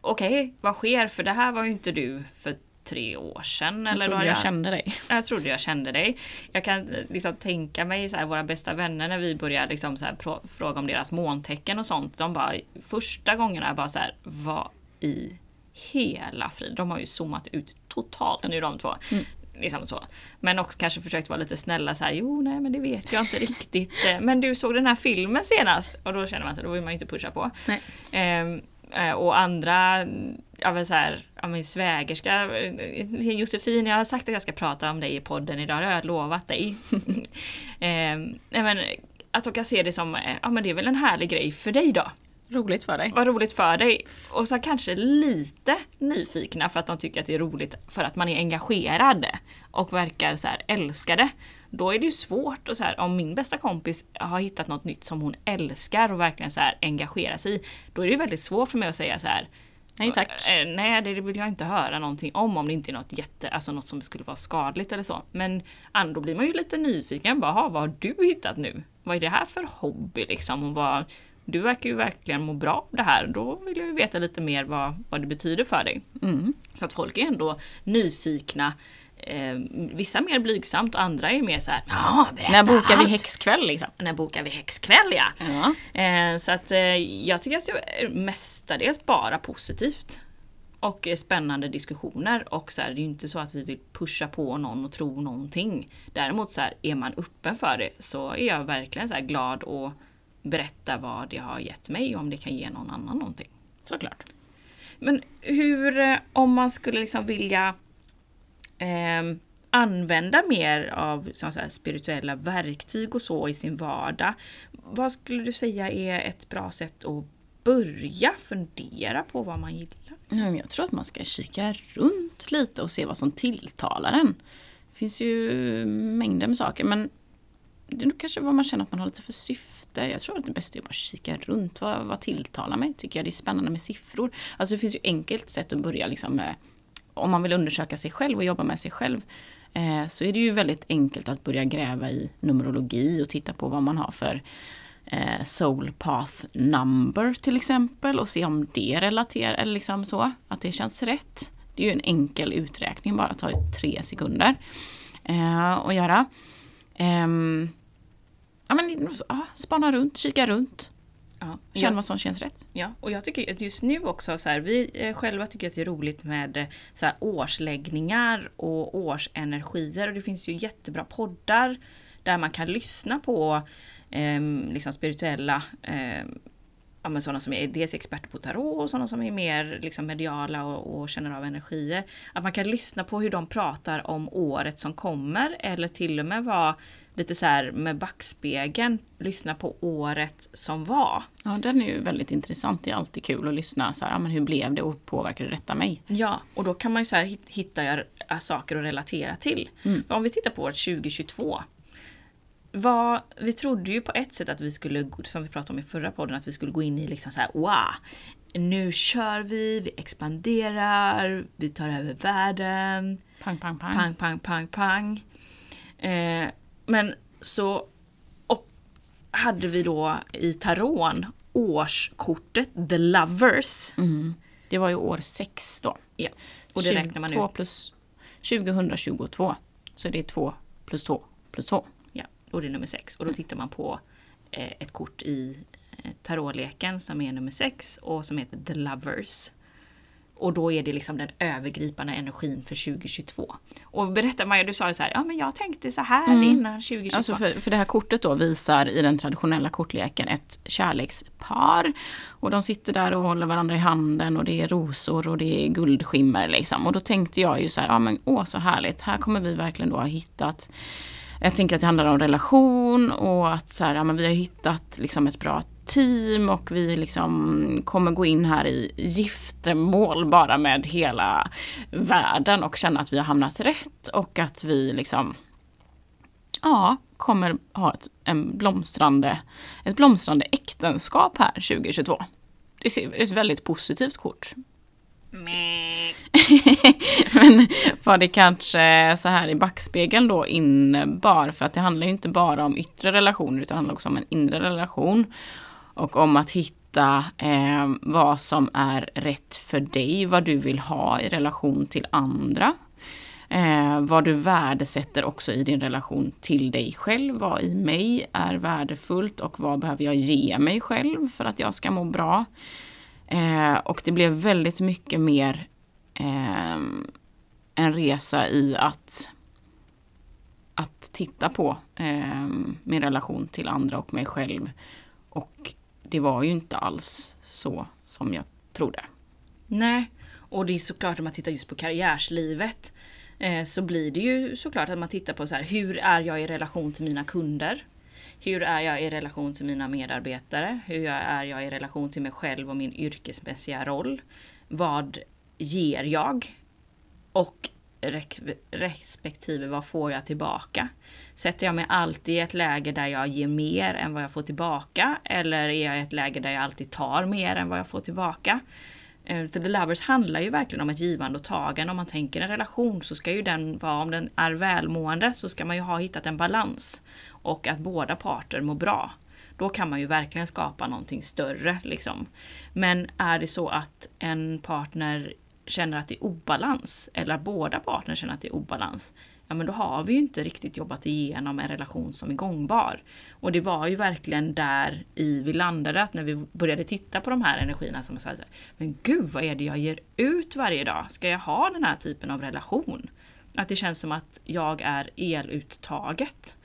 Okej, okay, vad sker? För det här var ju inte du för tre år sedan. Jag trodde jag, jag kände dig. Jag trodde jag kände dig. Jag kan liksom tänka mig så här, våra bästa vänner när vi började liksom så här, fråga om deras måntecken och sånt. De bara, första gångerna bara så här, vad i hela frid. De har ju zoomat ut totalt nu de två. Mm. Liksom så. Men också kanske försökt vara lite snälla så här, jo nej men det vet jag inte riktigt. Eh, men du såg den här filmen senast? Och då känner man sig, då vill man ju inte pusha på. Ehm, eh, och andra, ja men så här, ja min svägerska, eh, Josefin, jag har sagt att jag ska prata om dig i podden idag, det har jag lovat dig. ehm, men, att de kan se det som, ja men det är väl en härlig grej för dig då. Roligt för dig. Vad roligt för dig. Och så kanske lite nyfikna för att de tycker att det är roligt för att man är engagerad och verkar så här älskade. Då är det ju svårt och så här, om min bästa kompis har hittat något nytt som hon älskar och verkligen så här engagerar sig i. Då är det väldigt svårt för mig att säga så här Nej tack. Eh, Nej, det vill jag inte höra någonting om om det inte är något jätte, alltså något som skulle vara skadligt eller så. Men då blir man ju lite nyfiken. Bara, "Ha, vad har du hittat nu? Vad är det här för hobby liksom? Och vad, du verkar ju verkligen må bra av det här. Då vill jag ju veta lite mer vad, vad det betyder för dig. Mm. Så att folk är ändå nyfikna. Eh, vissa mer blygsamt och andra är mer så här, ja berätta När bokar vi allt." häxkväll liksom? När bokar vi häxkväll ja. Ja. Eh, så att eh, jag tycker att det är mestadels bara positivt. Och eh, spännande diskussioner. Och så här, det är ju inte så att vi vill pusha på någon och tro någonting. Däremot så här, är man öppen för det så är jag verkligen så glad att berätta vad det har gett mig och om det kan ge någon annan någonting. Såklart. Men hur, eh, om man skulle liksom vilja ehm, använda mer av så här, spirituella verktyg och så i sin vardag. Vad skulle du säga är ett bra sätt att börja fundera på vad man gillar? Jag tror att man ska kika runt lite och se vad som tilltalar en. Det finns ju mängder med saker men det är nog kanske vad man känner att man har lite för syfte. Jag tror att det bästa är att bara kika runt. Vad, vad tilltalar mig? Tycker jag det är spännande med siffror? Alltså det finns ju enkelt sätt att börja liksom med om man vill undersöka sig själv och jobba med sig själv eh, så är det ju väldigt enkelt att börja gräva i numerologi och titta på vad man har för eh, soul path number till exempel och se om det relaterar eller liksom så, att det känns rätt. Det är ju en enkel uträkning, bara tar ju tre sekunder eh, att göra. Ehm, ja, men, ja, spana runt, kika runt, Ja, känn vad som känns rätt. ja, och jag tycker att just nu också så här, vi eh, själva tycker att det är roligt med eh, så här, årsläggningar och årsenergier och det finns ju jättebra poddar där man kan lyssna på eh, liksom spirituella eh, ja, men sådana som är dels experter på tarot och sådana som är mer liksom mediala och, och känner av energier. Att man kan lyssna på hur de pratar om året som kommer eller till och med vara lite så här med backspegeln, lyssna på året som var. Ja, den är ju väldigt intressant. Det är alltid kul att lyssna. Så här, ja, men hur blev det och påverkade detta mig? Ja, och då kan man ju så här hit- hitta saker att relatera till. Mm. Om vi tittar på året 2022. Vad, vi trodde ju på ett sätt att vi skulle, som vi pratade om i förra podden, att vi skulle gå in i liksom så här, wow, nu kör vi, vi expanderar, vi tar över världen, Pang, pang, pang. pang, pang, pang, pang. Eh, men så och hade vi då i taron årskortet The Lovers. Mm. Det var ju år sex då. Ja, och det räknar man 2 ut. plus 2022. Så det är 2 plus 2 plus 2. Ja, och det är nummer sex. Och då tittar man på eh, ett kort i eh, tarotleken som är nummer sex och som heter The Lovers. Och då är det liksom den övergripande energin för 2022. Och berätta Maja, du sa ju så här, ja men jag tänkte så här innan 2022. Alltså för, för det här kortet då visar i den traditionella kortleken ett kärlekspar. Och de sitter där och håller varandra i handen och det är rosor och det är guldskimmer liksom. Och då tänkte jag ju så här, ja men åh så härligt, här kommer vi verkligen då ha hittat jag tänker att det handlar om relation och att så här, ja, men vi har hittat liksom ett bra team och vi liksom kommer gå in här i giftermål bara med hela världen och känna att vi har hamnat rätt och att vi liksom ja, kommer ha ett, en blomstrande, ett blomstrande äktenskap här 2022. Det är ett väldigt positivt kort. Men vad det kanske så här i backspegeln då innebar, för att det handlar ju inte bara om yttre relationer utan det handlar också om en inre relation. Och om att hitta eh, vad som är rätt för dig, vad du vill ha i relation till andra. Eh, vad du värdesätter också i din relation till dig själv. Vad i mig är värdefullt och vad behöver jag ge mig själv för att jag ska må bra. Eh, och det blev väldigt mycket mer eh, en resa i att, att titta på eh, min relation till andra och mig själv. Och det var ju inte alls så som jag trodde. Nej, och det är såklart om man tittar just på karriärslivet eh, så blir det ju såklart att man tittar på så här, hur är jag i relation till mina kunder? Hur är jag i relation till mina medarbetare? Hur är jag i relation till mig själv och min yrkesmässiga roll? Vad ger jag? Och respektive vad får jag tillbaka? Sätter jag mig alltid i ett läge där jag ger mer än vad jag får tillbaka? Eller är jag i ett läge där jag alltid tar mer än vad jag får tillbaka? Eh, för The Lovers handlar ju verkligen om ett givande och tagande. Om man tänker en relation så ska ju den vara, om den är välmående, så ska man ju ha hittat en balans. Och att båda parter mår bra. Då kan man ju verkligen skapa någonting större. Liksom. Men är det så att en partner känner att det är obalans, eller att båda partner känner att det är obalans, ja men då har vi ju inte riktigt jobbat igenom en relation som är gångbar. Och det var ju verkligen där i vi landade, att när vi började titta på de här energierna som sa men gud vad är det jag ger ut varje dag? Ska jag ha den här typen av relation? Att det känns som att jag är eluttaget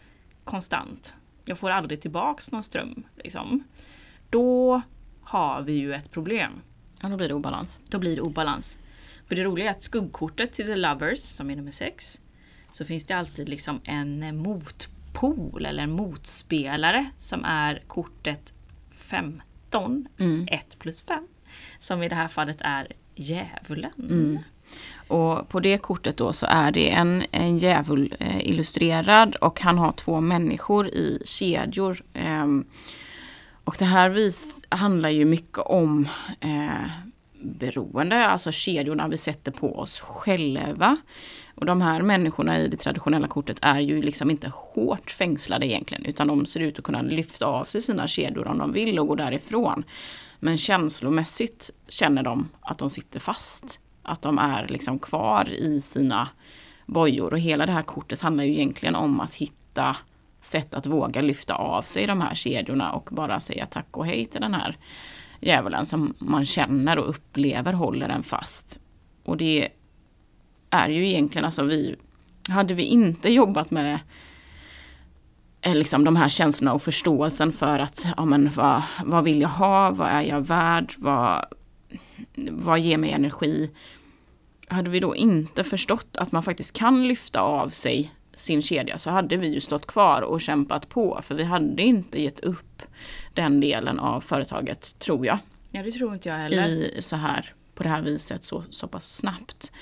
konstant. Jag får aldrig tillbaks någon ström. Liksom. Då har vi ju ett problem. Ja, då blir det obalans. Då blir det obalans. För det roliga är att skuggkortet till The Lovers, som är nummer sex, så finns det alltid liksom en motpol eller en motspelare som är kortet 15, mm. 1 plus 5. Som i det här fallet är djävulen. Mm. Och på det kortet då så är det en, en djävul eh, illustrerad och han har två människor i kedjor. Eh, och det här vis, handlar ju mycket om eh, beroende, alltså kedjorna vi sätter på oss själva. Och de här människorna i det traditionella kortet är ju liksom inte hårt fängslade egentligen, utan de ser ut att kunna lyfta av sig sina kedjor om de vill och gå därifrån. Men känslomässigt känner de att de sitter fast. Att de är liksom kvar i sina bojor. Och hela det här kortet handlar ju egentligen om att hitta sätt att våga lyfta av sig de här kedjorna och bara säga tack och hej till den här djävulen som man känner och upplever håller en fast. Och det är ju egentligen, alltså vi, hade vi inte jobbat med eh, liksom de här känslorna och förståelsen för att, ja men vad, vad vill jag ha, vad är jag värd, vad, vad ger mig energi? Hade vi då inte förstått att man faktiskt kan lyfta av sig sin kedja så hade vi ju stått kvar och kämpat på för vi hade inte gett upp den delen av företaget tror jag. Ja det tror inte jag heller. I så här, på det här viset så, så pass snabbt.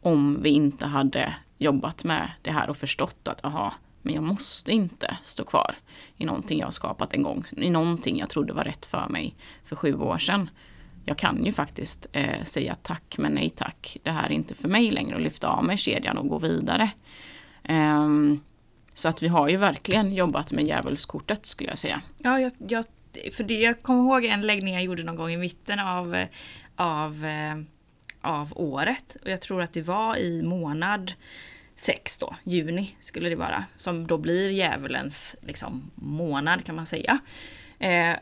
Om vi inte hade jobbat med det här och förstått att aha, men jag måste inte stå kvar i någonting jag har skapat en gång. I någonting jag trodde var rätt för mig för sju år sedan. Jag kan ju faktiskt eh, säga tack men nej tack. Det här är inte för mig längre och lyfta av mig kedjan och gå vidare. Ehm, så att vi har ju verkligen jobbat med djävulskortet skulle jag säga. Ja, jag, jag, för det, jag kommer ihåg en läggning jag gjorde någon gång i mitten av, av, eh, av året. Och jag tror att det var i månad sex då, juni skulle det vara. Som då blir djävulens liksom, månad kan man säga. Eh,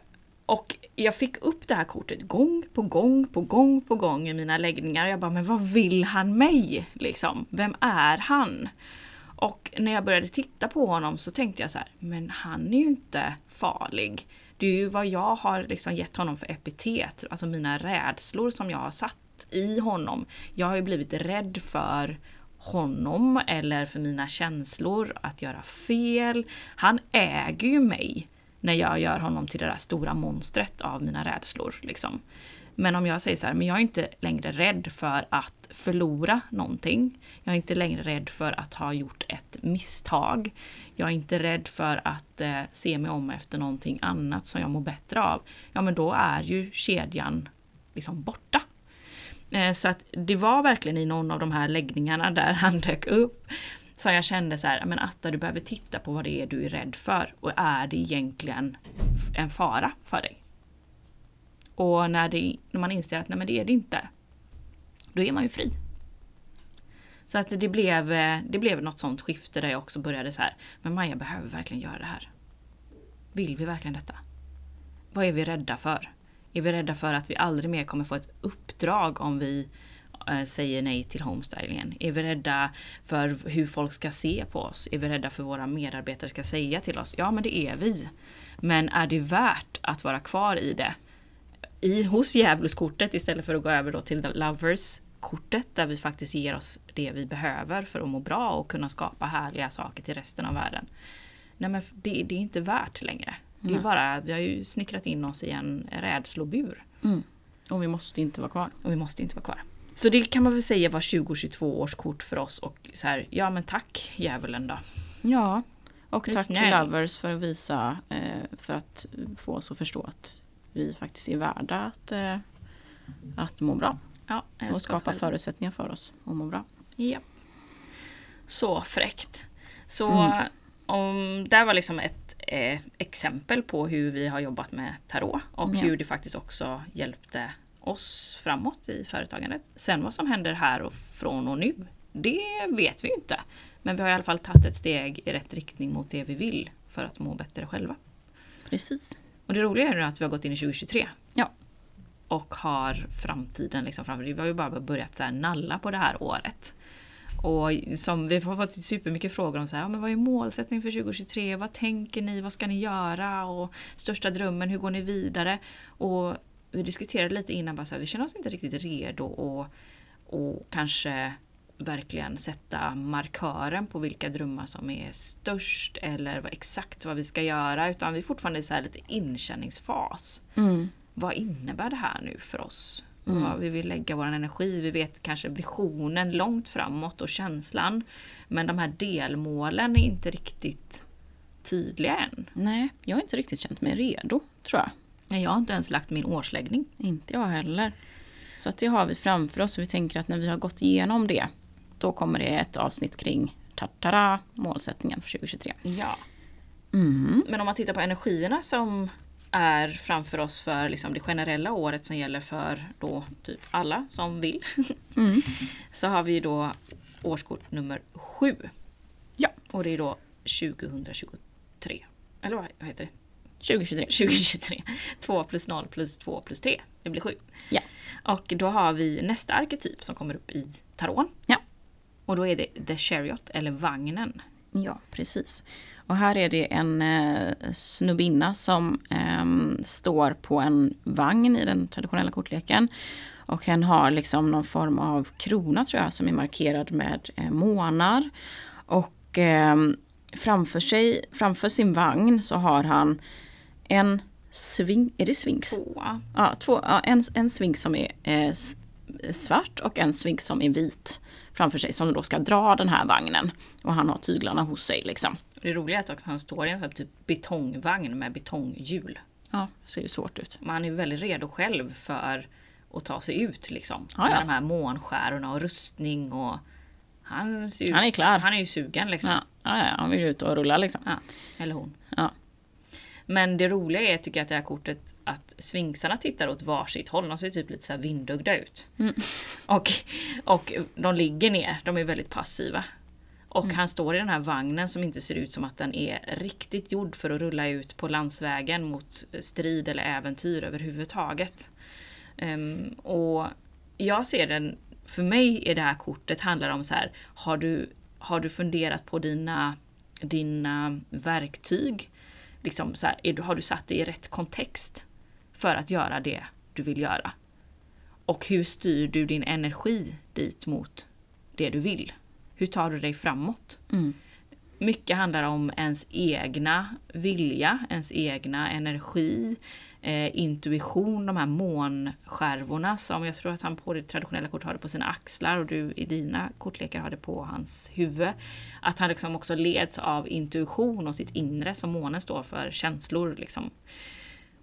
och jag fick upp det här kortet gång på gång på gång på gång i mina läggningar. Jag bara, men vad vill han mig? Liksom, vem är han? Och när jag började titta på honom så tänkte jag så här, men han är ju inte farlig. Det är ju vad jag har liksom gett honom för epitet, alltså mina rädslor som jag har satt i honom. Jag har ju blivit rädd för honom eller för mina känslor, att göra fel. Han äger ju mig när jag gör honom till det där stora monstret av mina rädslor. Liksom. Men om jag säger så här, men jag är inte längre rädd för att förlora någonting. Jag är inte längre rädd för att ha gjort ett misstag. Jag är inte rädd för att eh, se mig om efter någonting annat som jag mår bättre av. Ja, men då är ju kedjan liksom borta. Eh, så att det var verkligen i någon av de här läggningarna där han dök upp som jag kände så här, men Atta du behöver titta på vad det är du är rädd för och är det egentligen en fara för dig? Och när, det, när man inser att nej men det är det inte, då är man ju fri. Så att det blev, det blev något sånt skifte där jag också började så här, men Maja behöver verkligen göra det här. Vill vi verkligen detta? Vad är vi rädda för? Är vi rädda för att vi aldrig mer kommer få ett uppdrag om vi säger nej till homestylingen? Är vi rädda för hur folk ska se på oss? Är vi rädda för våra medarbetare ska säga till oss? Ja, men det är vi. Men är det värt att vara kvar i det? i, hos djävulskortet istället för att gå över då till lovers kortet där vi faktiskt ger oss det vi behöver för att må bra och kunna skapa härliga saker till resten av världen. Nej men det, det är inte värt längre. Det är bara, vi har ju snickrat in oss i en rädslobur. Mm. Och vi måste inte vara kvar. Och vi måste inte vara kvar. Så det kan man väl säga var 2022 års kort för oss och så här, ja men tack djävulen då. Ja, och tack snäll. Lovers för att visa, eh, för att få oss att förstå att vi faktiskt är värda att, eh, att må bra. Ja, Och skapa förutsättningar för oss att må bra. Ja. Så fräckt. Så Mm. om, det var liksom ett eh, exempel på hur vi har jobbat med tarot och Ja. hur det faktiskt också hjälpte oss framåt i företagandet. Sen vad som händer här och från och nu, det vet vi inte. Men vi har i alla fall tagit ett steg i rätt riktning mot det vi vill för att må bättre själva. Precis. Och det roliga är nu att vi har gått in i 2023 Ja. och har framtiden liksom framför Vi har ju bara börjat så nalla på det här året. Och som vi har fått supermycket frågor om så här, men vad är målsättningen för 2023? Vad tänker ni? Vad ska ni göra? Och största drömmen, hur går ni vidare? Och vi diskuterade lite innan, bara så här, vi känner oss inte riktigt redo och, och kanske verkligen sätta markören på vilka drömmar som är störst eller vad, exakt vad vi ska göra utan vi är fortfarande i så lite inkänningsfas. Mm. Vad innebär det här nu för oss? Vad vi vill lägga vår energi, vi vet kanske visionen långt framåt och känslan. Men de här delmålen är inte riktigt tydliga än. Nej, jag har inte riktigt känt mig redo, tror jag. Nej, Jag har inte ens lagt min årsläggning. Inte jag heller. Så att det har vi framför oss och vi tänker att när vi har gått igenom det, då kommer det ett avsnitt kring tatara, målsättningen för 2023. Ja. Mm. Men om man tittar på energierna som är framför oss för liksom det generella året som gäller för då typ alla som vill. Mm. Så har vi då årskort nummer sju. Ja. Och det är då 2023. Eller vad heter det? 2023. 2023. 2 plus 0 plus 2 plus 3. Det blir 7. Ja. Och då har vi nästa arketyp som kommer upp i taron. Ja. Och då är det The Chariot, eller vagnen. Ja, precis. Och här är det en eh, snubbinna som ehm, står på en vagn i den traditionella kortleken. Och hen har liksom någon form av krona tror jag som är markerad med eh, månar. Och ehm, framför sig, framför sin vagn så har han en sving, är det svinx? Tvåa. Ja, två, ja, en, en svinx som är eh, svart och en svinx som är vit framför sig som då ska dra den här vagnen. Och han har tyglarna hos sig liksom. Det roliga är att han står i en typ betongvagn med betonghjul. Ja, ser ju svårt ut. Man är väldigt redo själv för att ta sig ut liksom. Ja. Med de här månskärorna och rustning och... Han, ser ut, Han är klar. Han är ju sugen liksom. Ja, ja, ja, han vill ut och rulla liksom. Ja, eller hon. Ja. Men det roliga är tycker jag att det här kortet att sfinxarna tittar åt varsitt håll. De ser typ lite så här vindögda ut. Mm. Och, och de ligger ner. De är väldigt passiva. Och Mm. han står i den här vagnen som inte ser ut som att den är riktigt gjord för att rulla ut på landsvägen mot strid eller äventyr överhuvudtaget. Ehm, och jag ser den, för mig är det här kortet handlar om så här, har du, har du funderat på dina, dina verktyg? Liksom så här, är du, har du satt det i rätt kontext för att göra det du vill göra? Och hur styr du din energi dit mot det du vill? Hur tar du dig framåt? Mm. Mycket handlar om ens egna vilja, ens egna energi, eh, intuition, de här månskärvorna som jag tror att han på det traditionella kortet har det på sina axlar och du i dina kortlekar har det på hans huvud. Att han liksom också leds av intuition och sitt inre som månen står för, känslor liksom.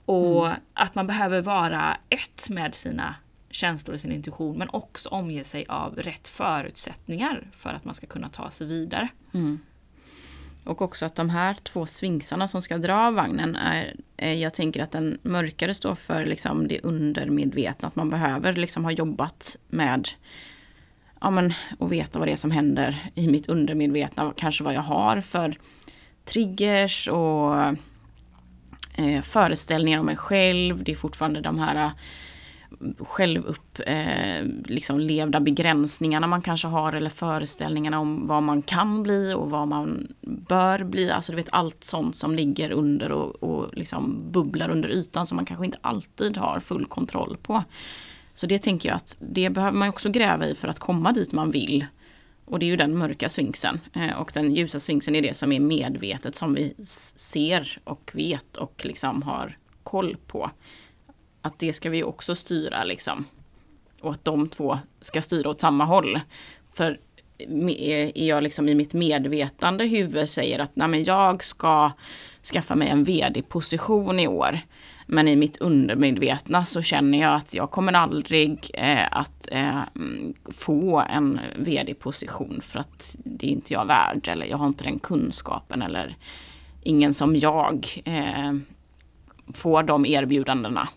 Och att man behöver vara ett med sina känslor och sin intuition men också omge sig av rätt förutsättningar för att man ska kunna ta sig vidare. Och också att de här två svinxarna som ska dra vagnen är, är jag tänker att den mörkare står för liksom det undermedvetna, att man behöver liksom ha jobbat med ja men, och veta vad det är som händer i mitt undermedvetna, kanske vad jag har för triggers och eh, föreställningar om mig själv. Det är fortfarande de här självupplevda eh, liksom levda begränsningarna man kanske har eller föreställningarna om vad man kan bli och vad man bör bli. Alltså du vet allt sånt som ligger under och, och liksom bubblar under ytan som man kanske inte alltid har full kontroll på. Så det tänker jag att det behöver man också gräva i för att komma dit man vill. Och det är ju den mörka sfinxen. Eh, och den ljusa sfinxen är det som är medvetet som vi ser och vet och liksom har koll på. Att det ska vi också styra liksom. Och att de två ska styra åt samma håll. För är jag liksom i mitt medvetande huvud säger att Nej, men jag ska skaffa mig en vd-position i år. Men i mitt undermedvetna så känner jag att jag kommer aldrig eh, att eh, få en vd-position för att det är inte jag värd eller jag har inte den kunskapen eller ingen som jag eh, får de erbjudandena.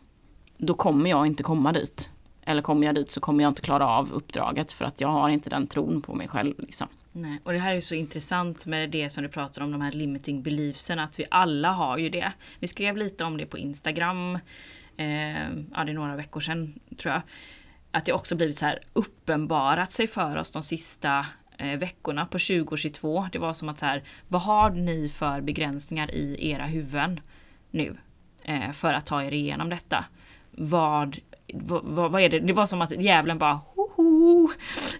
Då kommer jag inte komma dit. Eller kommer jag dit så kommer jag inte klara av uppdraget för att jag har inte den tron på mig själv. Liksom. Nej, och det här är så intressant med det som du pratar om, de här limiting beliefsen, att vi alla har ju det. Vi skrev lite om det på Instagram, eh, ja det är några veckor sedan tror jag. Att det också blivit så här uppenbarat sig för oss de sista eh, veckorna på 2022. Det var som att så här, vad har ni för begränsningar i era huvuden nu? Eh, för att ta er igenom detta. Vad, vad, vad är det? Det var som att djävulen bara Hoho!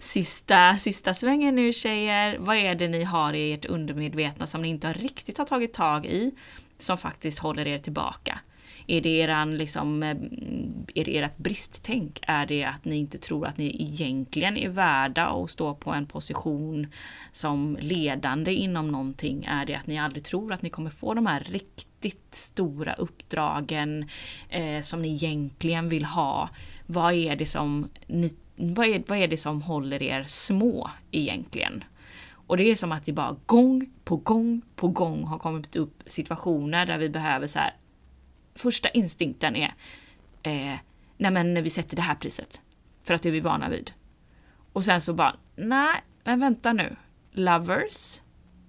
Sista, sista svängen nu tjejer. Vad är det ni har i ert undermedvetna som ni inte riktigt har tagit tag i? Som faktiskt håller er tillbaka. Är det eran liksom, eh, är det ert bristtänk? Är det att ni inte tror att ni egentligen är värda att stå på en position som ledande inom någonting? Är det att ni aldrig tror att ni kommer få de här riktigt stora uppdragen eh, som ni egentligen vill ha? Vad är det som ni vad är, vad är det som håller er små egentligen? Och det är som att det bara gång på gång på gång har kommit upp situationer där vi behöver så här. Första instinkten är eh, nej men vi sätter det här priset. För att det är vi vana vid. Och sen så bara, nej men vänta nu. Lovers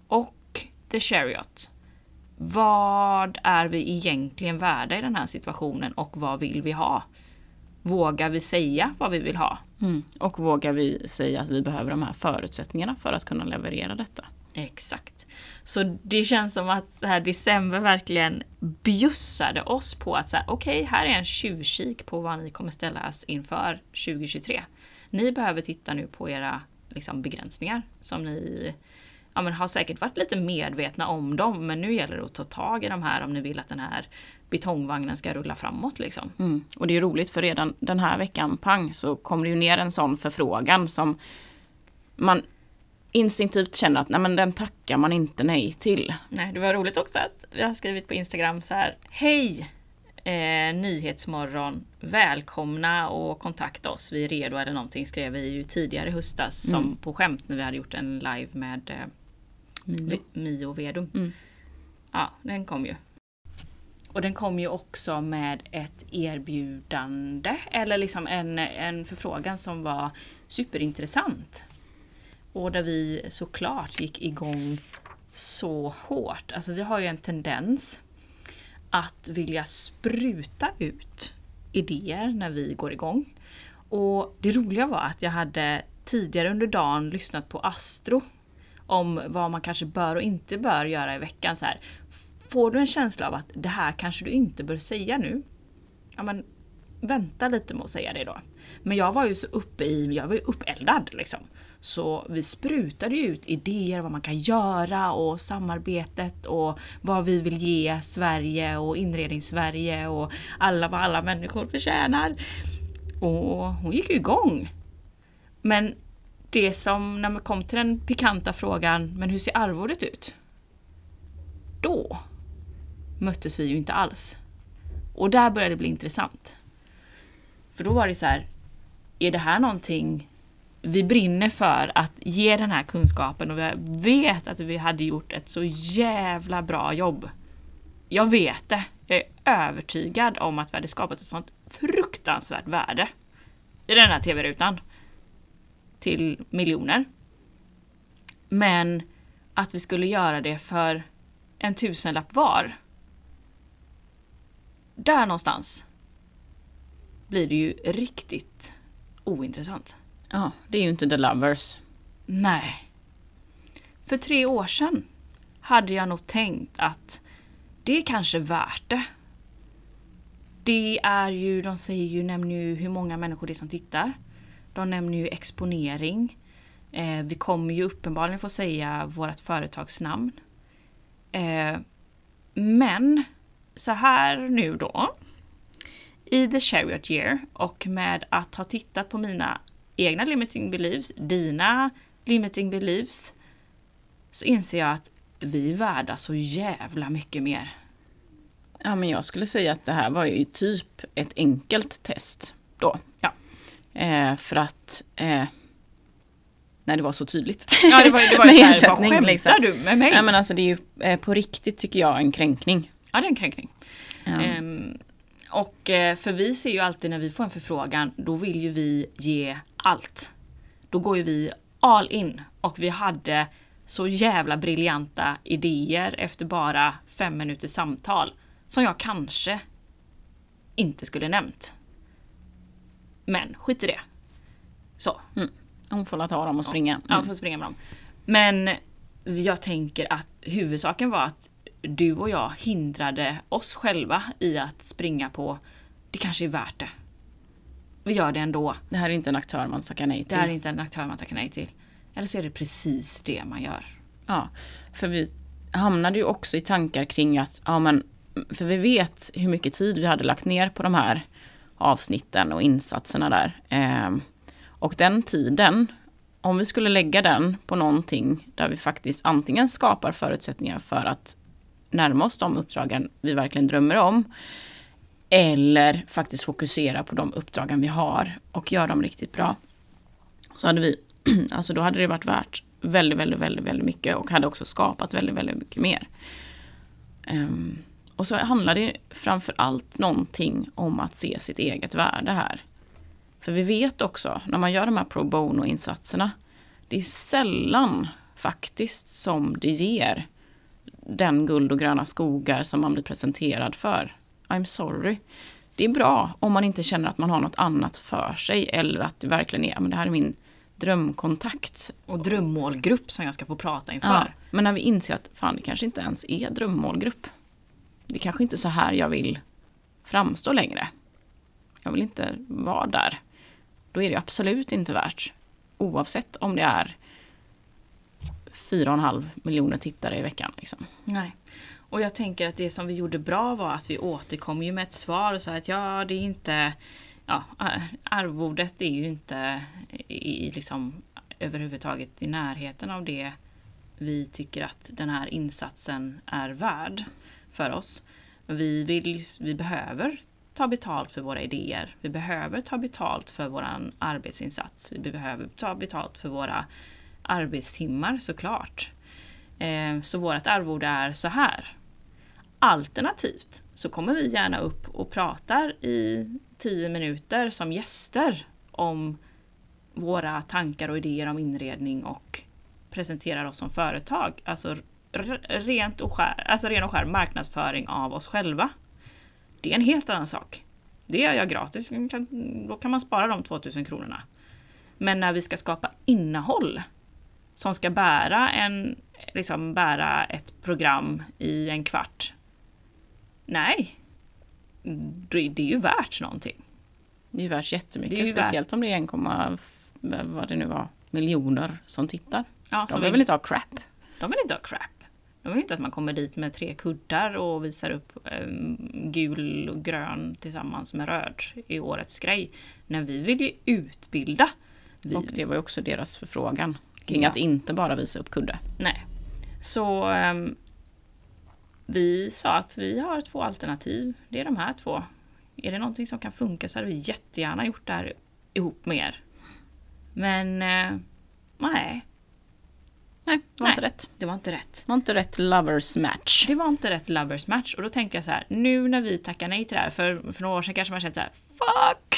och The Chariot. Vad är vi egentligen värda i den här situationen och vad vill vi ha? Vågar vi säga vad vi vill ha? Mm. Och vågar vi säga att vi behöver de här förutsättningarna för att kunna leverera detta? Exakt. Så det känns som att det här december verkligen bjussade oss på att okej, okay, här är en tjuvkik på vad ni kommer ställas inför 2023. Ni behöver titta nu på era liksom, begränsningar som ni ja, men har säkert varit lite medvetna om dem, men nu gäller det att ta tag i de här om ni vill att den här betongvagnen ska rulla framåt. Liksom. Mm. Och det är roligt för redan den här veckan, pang, så kommer det ju ner en sån förfrågan som man instinktivt känner att nej men den tackar man inte nej till. Nej, det var roligt också att vi har skrivit på Instagram så här, hej! Eh, Nyhetsmorgon, välkomna och kontakta oss. Vi är redo eller någonting skrev vi ju tidigare i höstas mm. som på skämt när vi hade gjort en live med eh, Mio, Mio Vedum. Mm. Ja, den kom ju. Och den kom ju också med ett erbjudande eller liksom en, en förfrågan som var superintressant. Och där vi såklart gick igång så hårt. Alltså vi har ju en tendens att vilja spruta ut idéer när vi går igång. Och det roliga var att jag hade tidigare under dagen lyssnat på Astro om vad man kanske bör och inte bör göra i veckan. Så här, Får du en känsla av att det här kanske du inte bör säga nu? Ja men vänta lite med att säga det då. Men jag var ju så uppe i, jag var ju uppeldad liksom. Så vi sprutade ju ut idéer vad man kan göra och samarbetet och vad vi vill ge Sverige och inrednings-Sverige och alla vad alla människor förtjänar. Och hon gick ju igång. Men det som, när man kom till den pikanta frågan, men hur ser arvodet ut? Då möttes vi ju inte alls. Och där började det bli intressant. För då var det så här, är det här någonting vi brinner för att ge den här kunskapen och vi vet att vi hade gjort ett så jävla bra jobb. Jag vet det. Jag är övertygad om att vi hade skapat ett sånt fruktansvärt värde i den här tv-rutan. Till miljoner. Men att vi skulle göra det för en tusenlapp var där någonstans blir det ju riktigt ointressant. Ja, det är ju inte The Lovers. Nej. För tre år sedan hade jag nog tänkt att det är kanske värt det. Det är ju, de säger ju, nämner ju hur många människor det är som tittar. De nämner ju exponering. Eh, vi kommer ju uppenbarligen få säga vårt företagsnamn. Eh, men så här nu då. I The Chariot Year och med att ha tittat på mina egna limiting beliefs, dina limiting beliefs så inser jag att vi är värda så jävla mycket mer. Ja, men jag skulle säga att det här var ju typ ett enkelt test då. Ja. Eh, för att eh, när det var så tydligt. Ja, det var, det var ju såhär, vad skämtar liksom. du med mig? Nej men alltså det är ju eh, på riktigt tycker jag en kränkning. Ja, det är en kränkning. Ja. Och eh, för vi ser ju alltid när vi får en förfrågan, då vill ju vi ge allt. Då går ju vi all in. Och vi hade så jävla briljanta idéer efter bara fem minuters samtal. Som jag kanske inte skulle nämnt. Men skit i det. Så. Hon får ta dem och springa. Ja, Mm. får springa med dem. Men jag tänker att huvudsaken var att du och jag hindrade oss själva i att springa på det kanske är värt det. Vi gör det ändå. Det här är inte en aktör man tackar nej till. Det är inte en aktör man tackar nej till. Eller så är det precis det man gör. Ja, för vi hamnade ju också i tankar kring att, ja men, för vi vet hur mycket tid vi hade lagt ner på de här avsnitten och insatserna där. Ehm, och den tiden, om vi skulle lägga den på någonting där vi faktiskt antingen skapar förutsättningar för att närma oss de uppdragen vi verkligen drömmer om, eller faktiskt fokusera på de uppdragen vi har och göra dem riktigt bra. Så hade vi, alltså då hade det varit värt väldigt, väldigt, väldigt, väldigt mycket och hade också skapat väldigt, väldigt mycket mer. Um, och så handlar det framför allt någonting om att se sitt eget värde här. För vi vet också, när man gör de här pro bono-insatserna, det är sällan faktiskt som det ger den guld och gröna skogar som man blir presenterad för. I'm sorry. Det är bra om man inte känner att man har något annat för sig eller att det verkligen är, men det här är min drömkontakt. Och drömmålgrupp som jag ska få prata inför. Ja, men när vi inser att fan, det kanske inte ens är drömmålgrupp. Det kanske inte är så här jag vill framstå längre. Jag vill inte vara där. Då är det absolut inte värt. Oavsett om det är 4,5 miljoner tittare i veckan. Liksom. Nej. Och jag tänker att det som vi gjorde bra var att vi återkom ju med ett svar och sa att ja, det är inte... Ja, arvodet är ju inte i, liksom, överhuvudtaget i närheten av det vi tycker att den här insatsen är värd för oss. Vi, vill, vi behöver ta betalt för våra idéer. Vi behöver ta betalt för vår arbetsinsats. Vi behöver ta betalt för våra arbetstimmar såklart. Eh, så vårt arvode är så här. Alternativt så kommer vi gärna upp och pratar i tio minuter som gäster om våra tankar och idéer om inredning och presenterar oss som företag. Alltså rent och skär, alltså ren och skär marknadsföring av oss själva. Det är en helt annan sak. Det gör jag gratis, då kan man spara de 2000 kronorna. Men när vi ska skapa innehåll som ska bära, en, liksom bära ett program i en kvart. Nej, det det är ju värt någonting. Det är ju värt jättemycket. Det är ju värt- speciellt om det är 1, vad det nu var, miljoner som tittar. Ja, De vill vi- väl inte ha crap? De vill inte ha crap. De vill inte att man kommer dit med tre kuddar och visar upp um, gul och grön tillsammans med röd i årets grej. Nej, vi vill ju utbilda. Vi, Och det var ju också deras förfrågan. Kring Ja. att inte bara visa upp kudde. Nej. Så ehm, vi sa att vi har två alternativ. Det är de här två. Är det någonting som kan funka så hade vi jättegärna gjort det här ihop med er. Men eh, nej, Nej, det var Nej. inte rätt. det var inte rätt. Det var inte rätt lovers match. Det var inte rätt lovers match och då tänker jag så här, nu när vi tackar nej till det här, för, för några år sedan kanske man känt så här, fuck!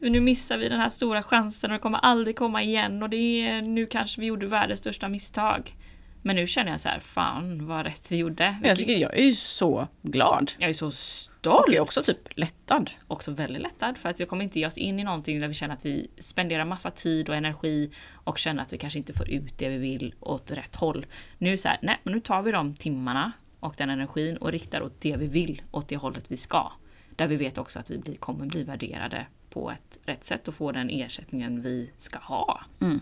Nu missar vi den här stora chansen och det kommer aldrig komma igen och det är, nu kanske vi gjorde världens största misstag. Men nu känner jag så här, fan vad rätt vi gjorde. Jag tycker jag är ju så glad. jag är så Och stolt! jag är också typ lättad. också väldigt lättad för att jag kommer inte ge oss in i någonting där vi känner att vi spenderar massa tid och energi och känner att vi kanske inte får ut det vi vill åt rätt håll. Nu så här, nej men nu tar vi de timmarna och den energin och riktar åt det vi vill, åt det hållet vi ska. Där vi vet också att vi blir, kommer bli värderade på ett rätt sätt och få den ersättningen vi ska ha. Mm.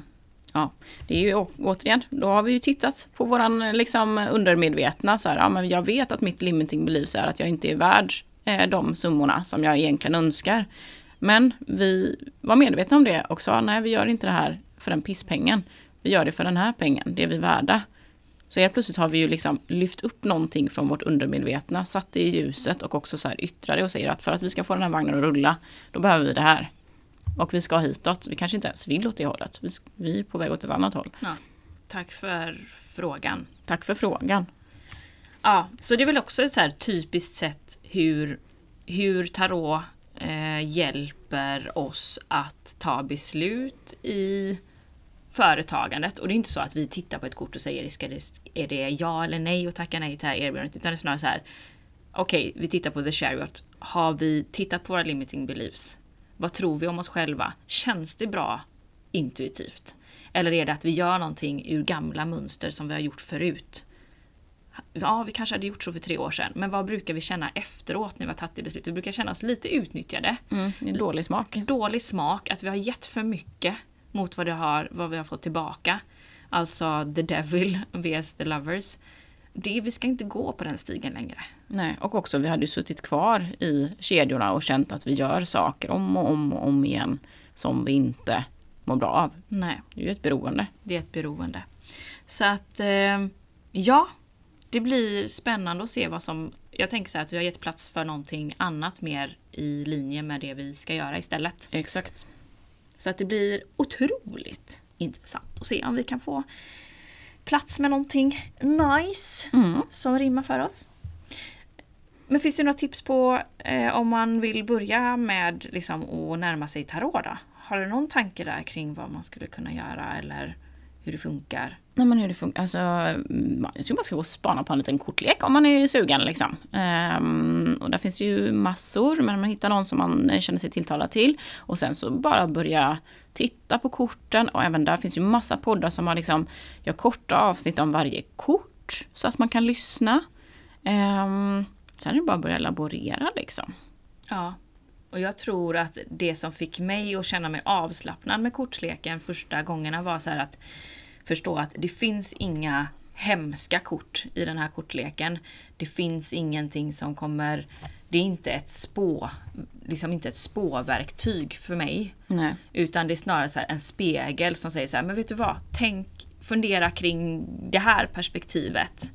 Ja, det är ju å- återigen, då har vi ju tittat på våran liksom undermedvetna så här, ja men jag vet att mitt limiting beliefs är att jag inte är värd eh, de summorna som jag egentligen önskar. Men vi var medvetna om det och sa nej vi gör inte det här för den pisspengen. Vi gör det för den här pengen, det är vi värda. Så helt plötsligt har vi ju liksom lyft upp någonting från vårt undermedvetna, satt det i ljuset och också så här yttrar det och säger att för att vi ska få den här vagnen att rulla, då behöver vi det här. Och vi ska hitåt. Vi kanske inte ens vill åt det hållet. Vi, vi är på väg åt ett annat håll. Ja. Tack för frågan. Tack för frågan. Ja, så det är väl också ett så typiskt sätt hur, hur tarot eh, hjälper oss att ta beslut i företagandet. Och det är inte så att vi tittar på ett kort och säger ska det, är det ja eller nej och tackar nej till det här erbjudandet. Utan det är snarare så här. Okej, okay, vi tittar på the chariot. Har vi tittat på våra limiting beliefs? Vad tror vi om oss själva? Känns det bra intuitivt? Eller är det att vi gör någonting ur gamla mönster som vi har gjort förut? Ja, vi kanske hade gjort så för tre år sedan, men vad brukar vi känna efteråt när vi har tagit det beslutet? Vi brukar känna oss lite utnyttjade. Mm, dålig smak. Dålig smak, att vi har gett för mycket mot vad, det har, vad vi har fått tillbaka. Alltså the devil vs the lovers. Det, vi ska inte gå på den stigen längre. Nej, och också vi hade ju suttit kvar i kedjorna och känt att vi gör saker om och om och om igen som vi inte mår bra av. Nej. Det är ju ett beroende. Det är ett beroende. Så att, eh, ja. Det blir spännande att se vad som... Jag tänker så här att vi har gett plats för någonting annat mer i linje med det vi ska göra istället. Exakt. Så att det blir otroligt intressant att se om vi kan få plats med någonting nice mm. som rimmar för oss. Men finns det några tips på eh, om man vill börja med liksom, att närma sig tarot då? Har du någon tanke där kring vad man skulle kunna göra eller hur det funkar? Nej, men hur det funkar. Alltså, mm, jag tror man ska gå och spana på en liten kortlek om man är sugen. Liksom. Um, och där finns ju massor, men man hittar någon som man känner sig tilltalad till. Och sen så bara börja titta på korten. Och även där finns ju massa poddar som har liksom, gör korta avsnitt om varje kort. Så att man kan lyssna. Um, sen är det bara att börja laborera liksom. Ja, och jag tror att det som fick mig att känna mig avslappnad med kortleken första gångerna var så här att förstå att det finns inga hemska kort i den här kortleken. Det finns ingenting som kommer... Det är inte ett spå, liksom inte ett spåverktyg för mig. Nej. Utan det är snarare så en spegel som säger så här, men vet du vad? Tänk, fundera kring det här perspektivet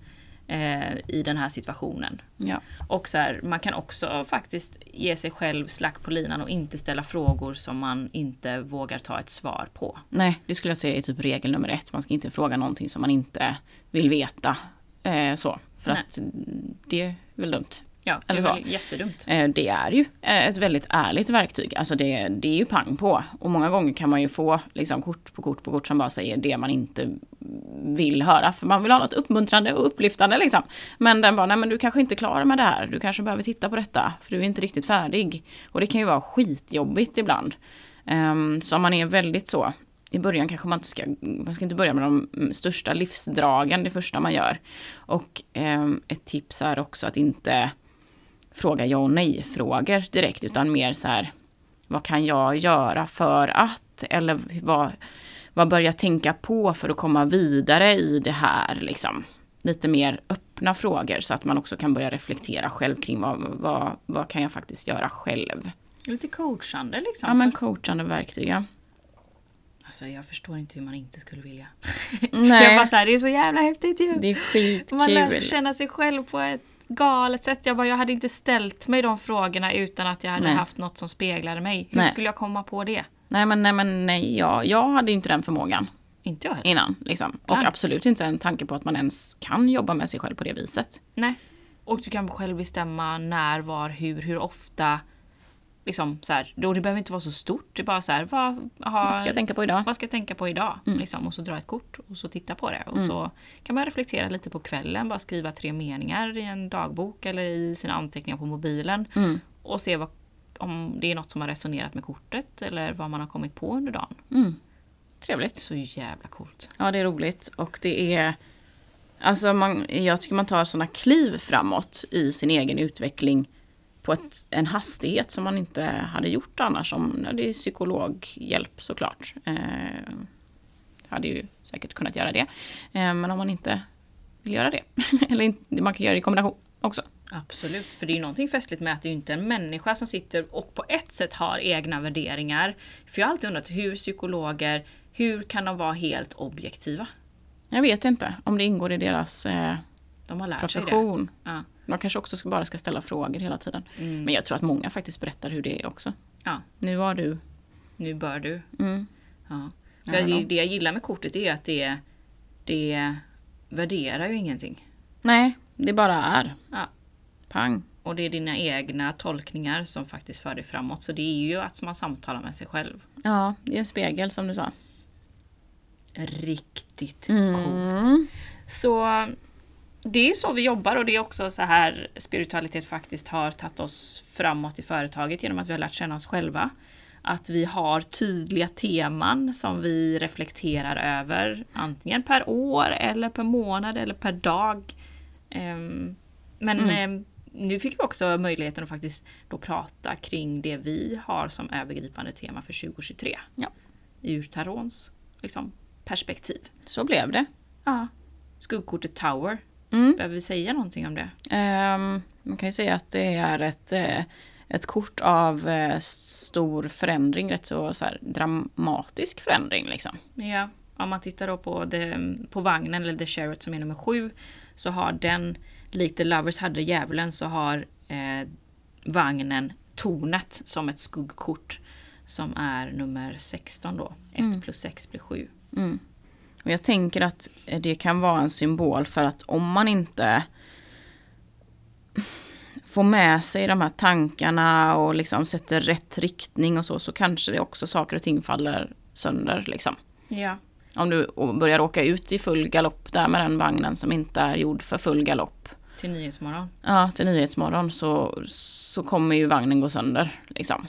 eh, i den här situationen. Ja. Och så här, man kan också faktiskt ge sig själv slack på linan och inte ställa frågor som man inte vågar ta ett svar på. Nej, det skulle jag säga är typ regel nummer ett. Man ska inte fråga någonting som man inte vill veta. Eh, så, för Nej. att det är väl dumt. Ja, det är väl jättedumt. Eh, det är ju eh, ett väldigt ärligt verktyg. Alltså det, det är ju pang på. Och många gånger kan man ju få liksom, kort på kort på kort som bara säger det man inte vill höra. För man vill ha något uppmuntrande och upplyftande liksom. Men den bara, nej men du kanske inte klarar med det här. Du kanske behöver titta på detta. För du är inte riktigt färdig. Och det kan ju vara skitjobbigt ibland. Um, så om man är väldigt så, i början kanske man inte ska, man ska inte börja med de största livsdragen det första man gör. Och um, ett tips är också att inte fråga ja och nej-frågor direkt, utan mer så här, vad kan jag göra för att? Eller vad, vad bör jag tänka på för att komma vidare i det här? Liksom. Lite mer öppna frågor så att man också kan börja reflektera själv kring vad, vad, vad kan jag faktiskt göra själv? Lite coachande liksom. Ja men coachande verktyg ja. Alltså jag förstår inte hur man inte skulle vilja. Nej. jag bara så här, det är så jävla häftigt ju. Det är skitkul. Man lär känna sig själv på ett galet sätt. Jag bara, jag hade inte ställt mig de frågorna utan att jag hade nej. haft något som speglade mig. Hur nej. skulle jag komma på det? Nej men nej, men nej jag, jag hade inte den förmågan. Inte jag Innan. Liksom. Och nej. absolut inte en tanke på att man ens kan jobba med sig själv på det viset. Nej. Och du kan själv bestämma när, var, hur, hur ofta liksom så här, då det behöver inte vara så stort. Det är bara så här, vad, har, vad ska jag tänka på idag? Vad ska jag tänka på idag? Mm. Liksom, och så dra ett kort och så titta på det. Och mm. så kan man reflektera lite på kvällen, bara skriva tre meningar i en dagbok eller i sina anteckningar på mobilen. Mm. Och se vad, om det är något som har resonerat med kortet eller vad man har kommit på under dagen. Mm. Trevligt. Så jävla coolt. Ja, det är roligt. Och det är... Alltså man, jag tycker man tar sådana kliv framåt i sin egen utveckling på ett, en hastighet som man inte hade gjort annars. Om, det är psykologhjälp såklart. Eh, hade ju säkert kunnat göra det. Eh, men om man inte vill göra det, eller inte, man kan göra det i kombination, också. Absolut, för det är ju någonting festligt med att det är inte en människa som sitter och på ett sätt har egna värderingar. För jag har alltid undrat hur psykologer, hur kan de vara helt objektiva? Jag vet inte om det ingår i deras eh, De har lärt sig det. profession. Ja. De kanske också ska, bara ska ställa frågor hela tiden. Men jag tror att många faktiskt berättar hur det är också. ja, Nu var du... nu bör du. Mm. Ja. Ja, För det, de- det jag gillar med kortet är att det, det värderar ju ingenting. Nej, det bara är. Ja. Pang. Och det är dina egna tolkningar som faktiskt för dig framåt. Så det är ju att man samtalar med sig själv. Ja, det är en spegel som du sa. Riktigt Mm. coolt. Så det är så vi jobbar och det är också så här spiritualitet faktiskt har tagit oss framåt i företaget genom att vi har lärt känna oss själva. Att vi har tydliga teman som vi reflekterar över antingen per år eller per månad eller per dag. Ehm, Men ehm, nu fick vi också möjligheten att faktiskt då prata kring det vi har som övergripande tema för 2023. Ja. Ur tarons liksom, perspektiv. Så blev det. Ja. Skuggkortet Tower. Mm. Behöver vi säga någonting om det? Ehm, man kan ju säga att det är ett, eh, ett kort av eh, stor förändring, rätt så, så här, dramatisk förändring liksom. Ja, om man tittar då på, det, på vagnen, eller The Chariot som är nummer sju, så har den, likt The Lovers hade djävulen, så har eh, vagnen tornet som ett skuggkort som är nummer 16 då. 1 plus 6 blir 7. Och jag tänker att det kan vara en symbol för att om man inte får med sig de här tankarna och liksom sätter rätt riktning och så, så kanske det också saker och ting faller sönder liksom. Ja. Om du börjar åka ut i full galopp där med den vagnen som inte är gjord för full galopp. Till Nyhetsmorgon. Ja, till Nyhetsmorgon så, så kommer ju vagnen gå sönder. Liksom.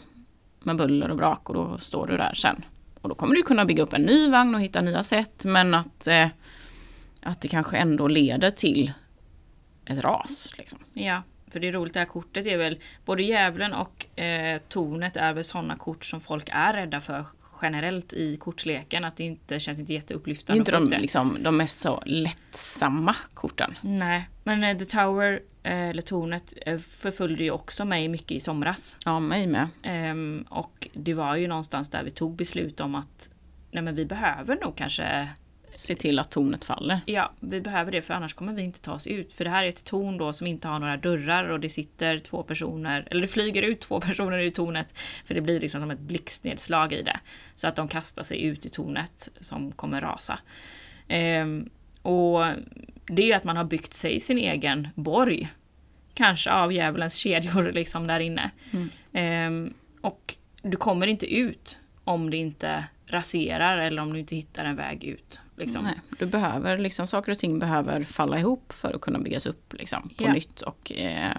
Med buller och brak och då står du där sen. Och då kommer du kunna bygga upp en ny vagn och hitta nya sätt men att, eh, att det kanske ändå leder till ett ras. Liksom. Ja, för det är roligt, det här kortet är väl, både djävulen och eh, tornet är väl sådana kort som folk är rädda för generellt i kortsleken. Att det inte känns inte Det är jätteupplyftande. inte de, liksom, de mest så lättsamma korten. Nej, men eh, The Tower, eller tornet, eh, förföljde ju också mig mycket i somras. Ja, mig med. Ehm, och det var ju någonstans där vi tog beslut om att nej men vi behöver nog kanske Se till att tornet faller. Ja, vi behöver det för annars kommer vi inte ta oss ut. För det här är ett torn då som inte har några dörrar och det sitter två personer, eller det flyger ut två personer ur tornet. För det blir liksom som ett blixtnedslag i det. Så att de kastar sig ut i tornet som kommer rasa. Ehm, och det är ju att man har byggt sig sin egen borg. Kanske av djävulens kedjor liksom där inne. Ehm, och du kommer inte ut om det inte raserar eller om du inte hittar en väg ut. Liksom. Nej, du behöver, liksom, saker och ting behöver falla ihop för att kunna byggas upp liksom, på Ja. nytt och eh,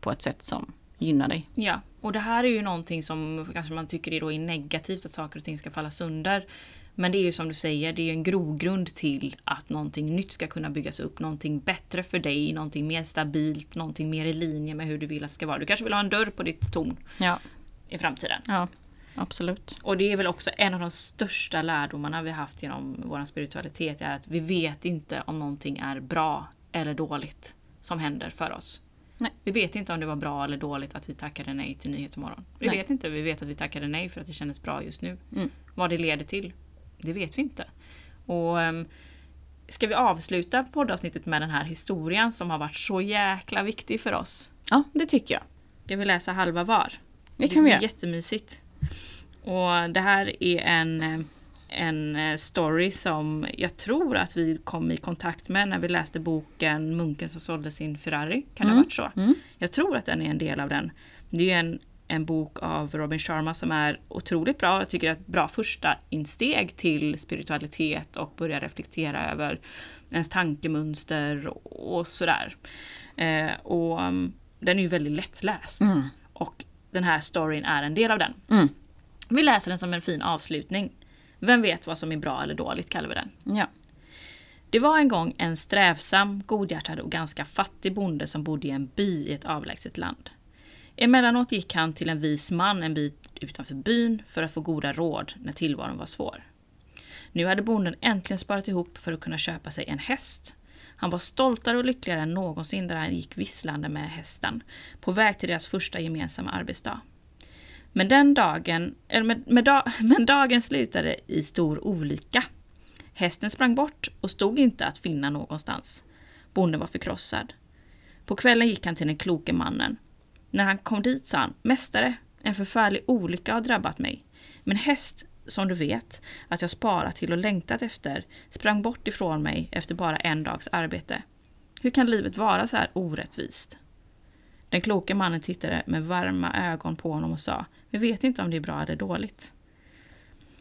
på ett sätt som gynnar dig. Ja, och det här är ju någonting som kanske man tycker är, då är negativt, att saker och ting ska falla sönder. Men det är ju som du säger, det är en grogrund till att någonting nytt ska kunna byggas upp, någonting bättre för dig, någonting mer stabilt, någonting mer i linje med hur du vill att det ska vara. Du kanske vill ha en dörr på ditt torn Ja, i framtiden. ja absolut. Och det är väl också en av de största lärdomarna vi har haft genom vår spiritualitet, är att vi vet inte om någonting är bra eller dåligt som händer för oss. Nej. Vi vet inte om det var bra eller dåligt att vi tackade nej till Nyhetsmorgon. Vi Nej. vet inte, vi vet att vi tackade nej för att det kändes bra just nu. Mm. Vad det leder till, det vet vi inte. Och um, Ska vi avsluta poddavsnittet med den här historien som har varit så jäkla viktig för oss? Ja, det tycker jag. Ska vi läsa halva var? Det kan vi göra. jättemysigt. Och det här är en, eh, en eh, story som jag tror att vi kom i kontakt med när vi läste boken Munken som sålde sin Ferrari. Kan det ha varit så? Mm. Jag tror att den är en del av den. Det är en, en bok av Robin Sharma som är otroligt bra. Jag tycker att ett bra första insteg till spiritualitet och börja reflektera över ens tankemönster och, sådär. Eh, och um, den är ju väldigt lättläst. Mm. Och den här storyn är en del av den. Mm. Vi läser den som en fin avslutning. Vem vet vad som är bra eller dåligt kallar vi den. Ja. Det var en gång en strävsam, godhjärtad och ganska fattig bonde som bodde i en by i ett avlägset land. Emellanåt gick han till en vis man en bit utanför byn för att få goda råd när tillvaron var svår. Nu hade bonden äntligen sparat ihop för att kunna köpa sig en häst. Han var stoltare och lyckligare än någonsin där han gick visslande med hästen, på väg till deras första gemensamma arbetsdag. Men, den dagen, eller med, med dag, men dagen slutade i stor olycka. Hästen sprang bort och stod inte att finna någonstans. Bonden var förkrossad. På kvällen gick han till den kloke mannen. När han kom dit sa han, Mästare, en förfärlig olycka har drabbat mig. Min häst, som du vet, att jag sparat till och längtat efter, sprang bort ifrån mig efter bara en dags arbete. Hur kan livet vara så här orättvist? Den kloke mannen tittade med varma ögon på honom och sa, vi vet inte om det är bra eller dåligt.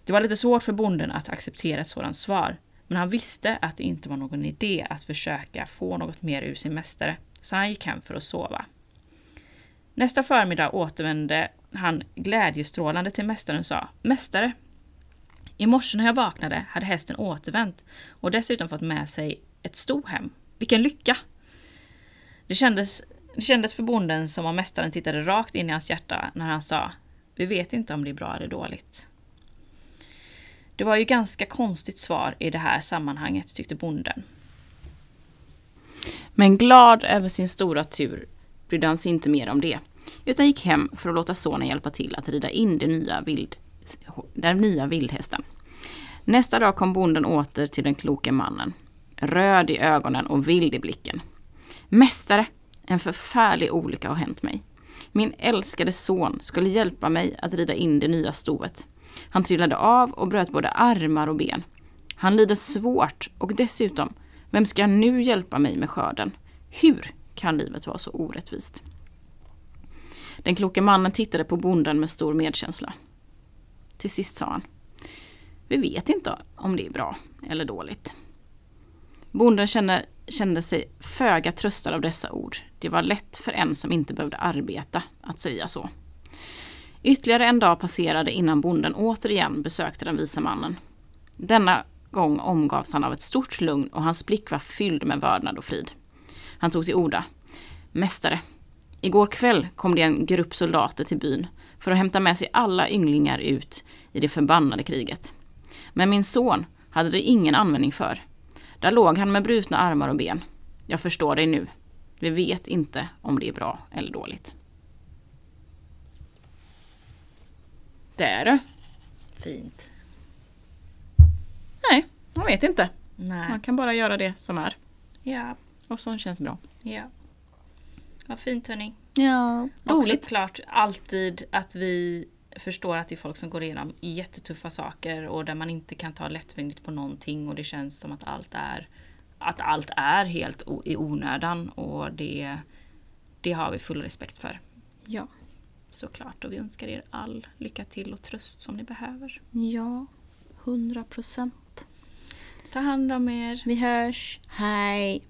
Det var lite svårt för bonden att acceptera ett sådant svar, men han visste att det inte var någon idé att försöka få något mer ur sin mästare, så han gick hem för att sova. Nästa förmiddag återvände han glädjestrålande till mästaren och sa Mästare! I morse när jag vaknade hade hästen återvänt och dessutom fått med sig ett sto hem. Vilken lycka! Det kändes, det kändes för bonden som om mästaren tittade rakt in i hans hjärta när han sa Vi vet inte om det är bra eller dåligt. Det var ju ganska konstigt svar i det här sammanhanget tyckte bonden. Men glad över sin stora tur brydde han sig inte mer om det, utan gick hem för att låta sonen hjälpa till att rida in den nya, vild, den nya vildhästen. Nästa dag kom bonden åter till den kloke mannen, röd i ögonen och vild i blicken. Mästare, en förfärlig olycka har hänt mig. Min älskade son skulle hjälpa mig att rida in det nya stoet. Han trillade av och bröt både armar och ben. Han lider svårt och dessutom, vem ska nu hjälpa mig med skörden? Hur kan livet vara så orättvist? Den kloke mannen tittade på bonden med stor medkänsla. Till sist sa han. Vi vet inte om det är bra eller dåligt. Bonden kände, kände sig föga tröstad av dessa ord. Det var lätt för en som inte behövde arbeta att säga så. Ytterligare en dag passerade innan bonden återigen besökte den visa mannen. Denna gång omgavs han av ett stort lugn och hans blick var fylld med vördnad och frid. Han tog till orda. Mästare, igår kväll kom det en grupp soldater till byn för att hämta med sig alla ynglingar ut i det förbannade kriget. Men min son hade det ingen användning för. Där låg han med brutna armar och ben. Jag förstår dig nu. Vi vet inte om det är bra eller dåligt. Där du. Fint. Nej, man vet inte. Nej. Man kan bara göra det som är Ja, och som känns bra. ja. Vad fint hörni. Ja, Och såklart alltid att vi förstår att det är folk som går igenom jättetuffa saker och där man inte kan ta lättvindigt på någonting och det känns som att allt är att allt är helt i onödan och det, det har vi full respekt för. Ja. Såklart och vi önskar er all lycka till och tröst som ni behöver. Ja, hundra procent. Ta hand om er. Vi hörs. Hej.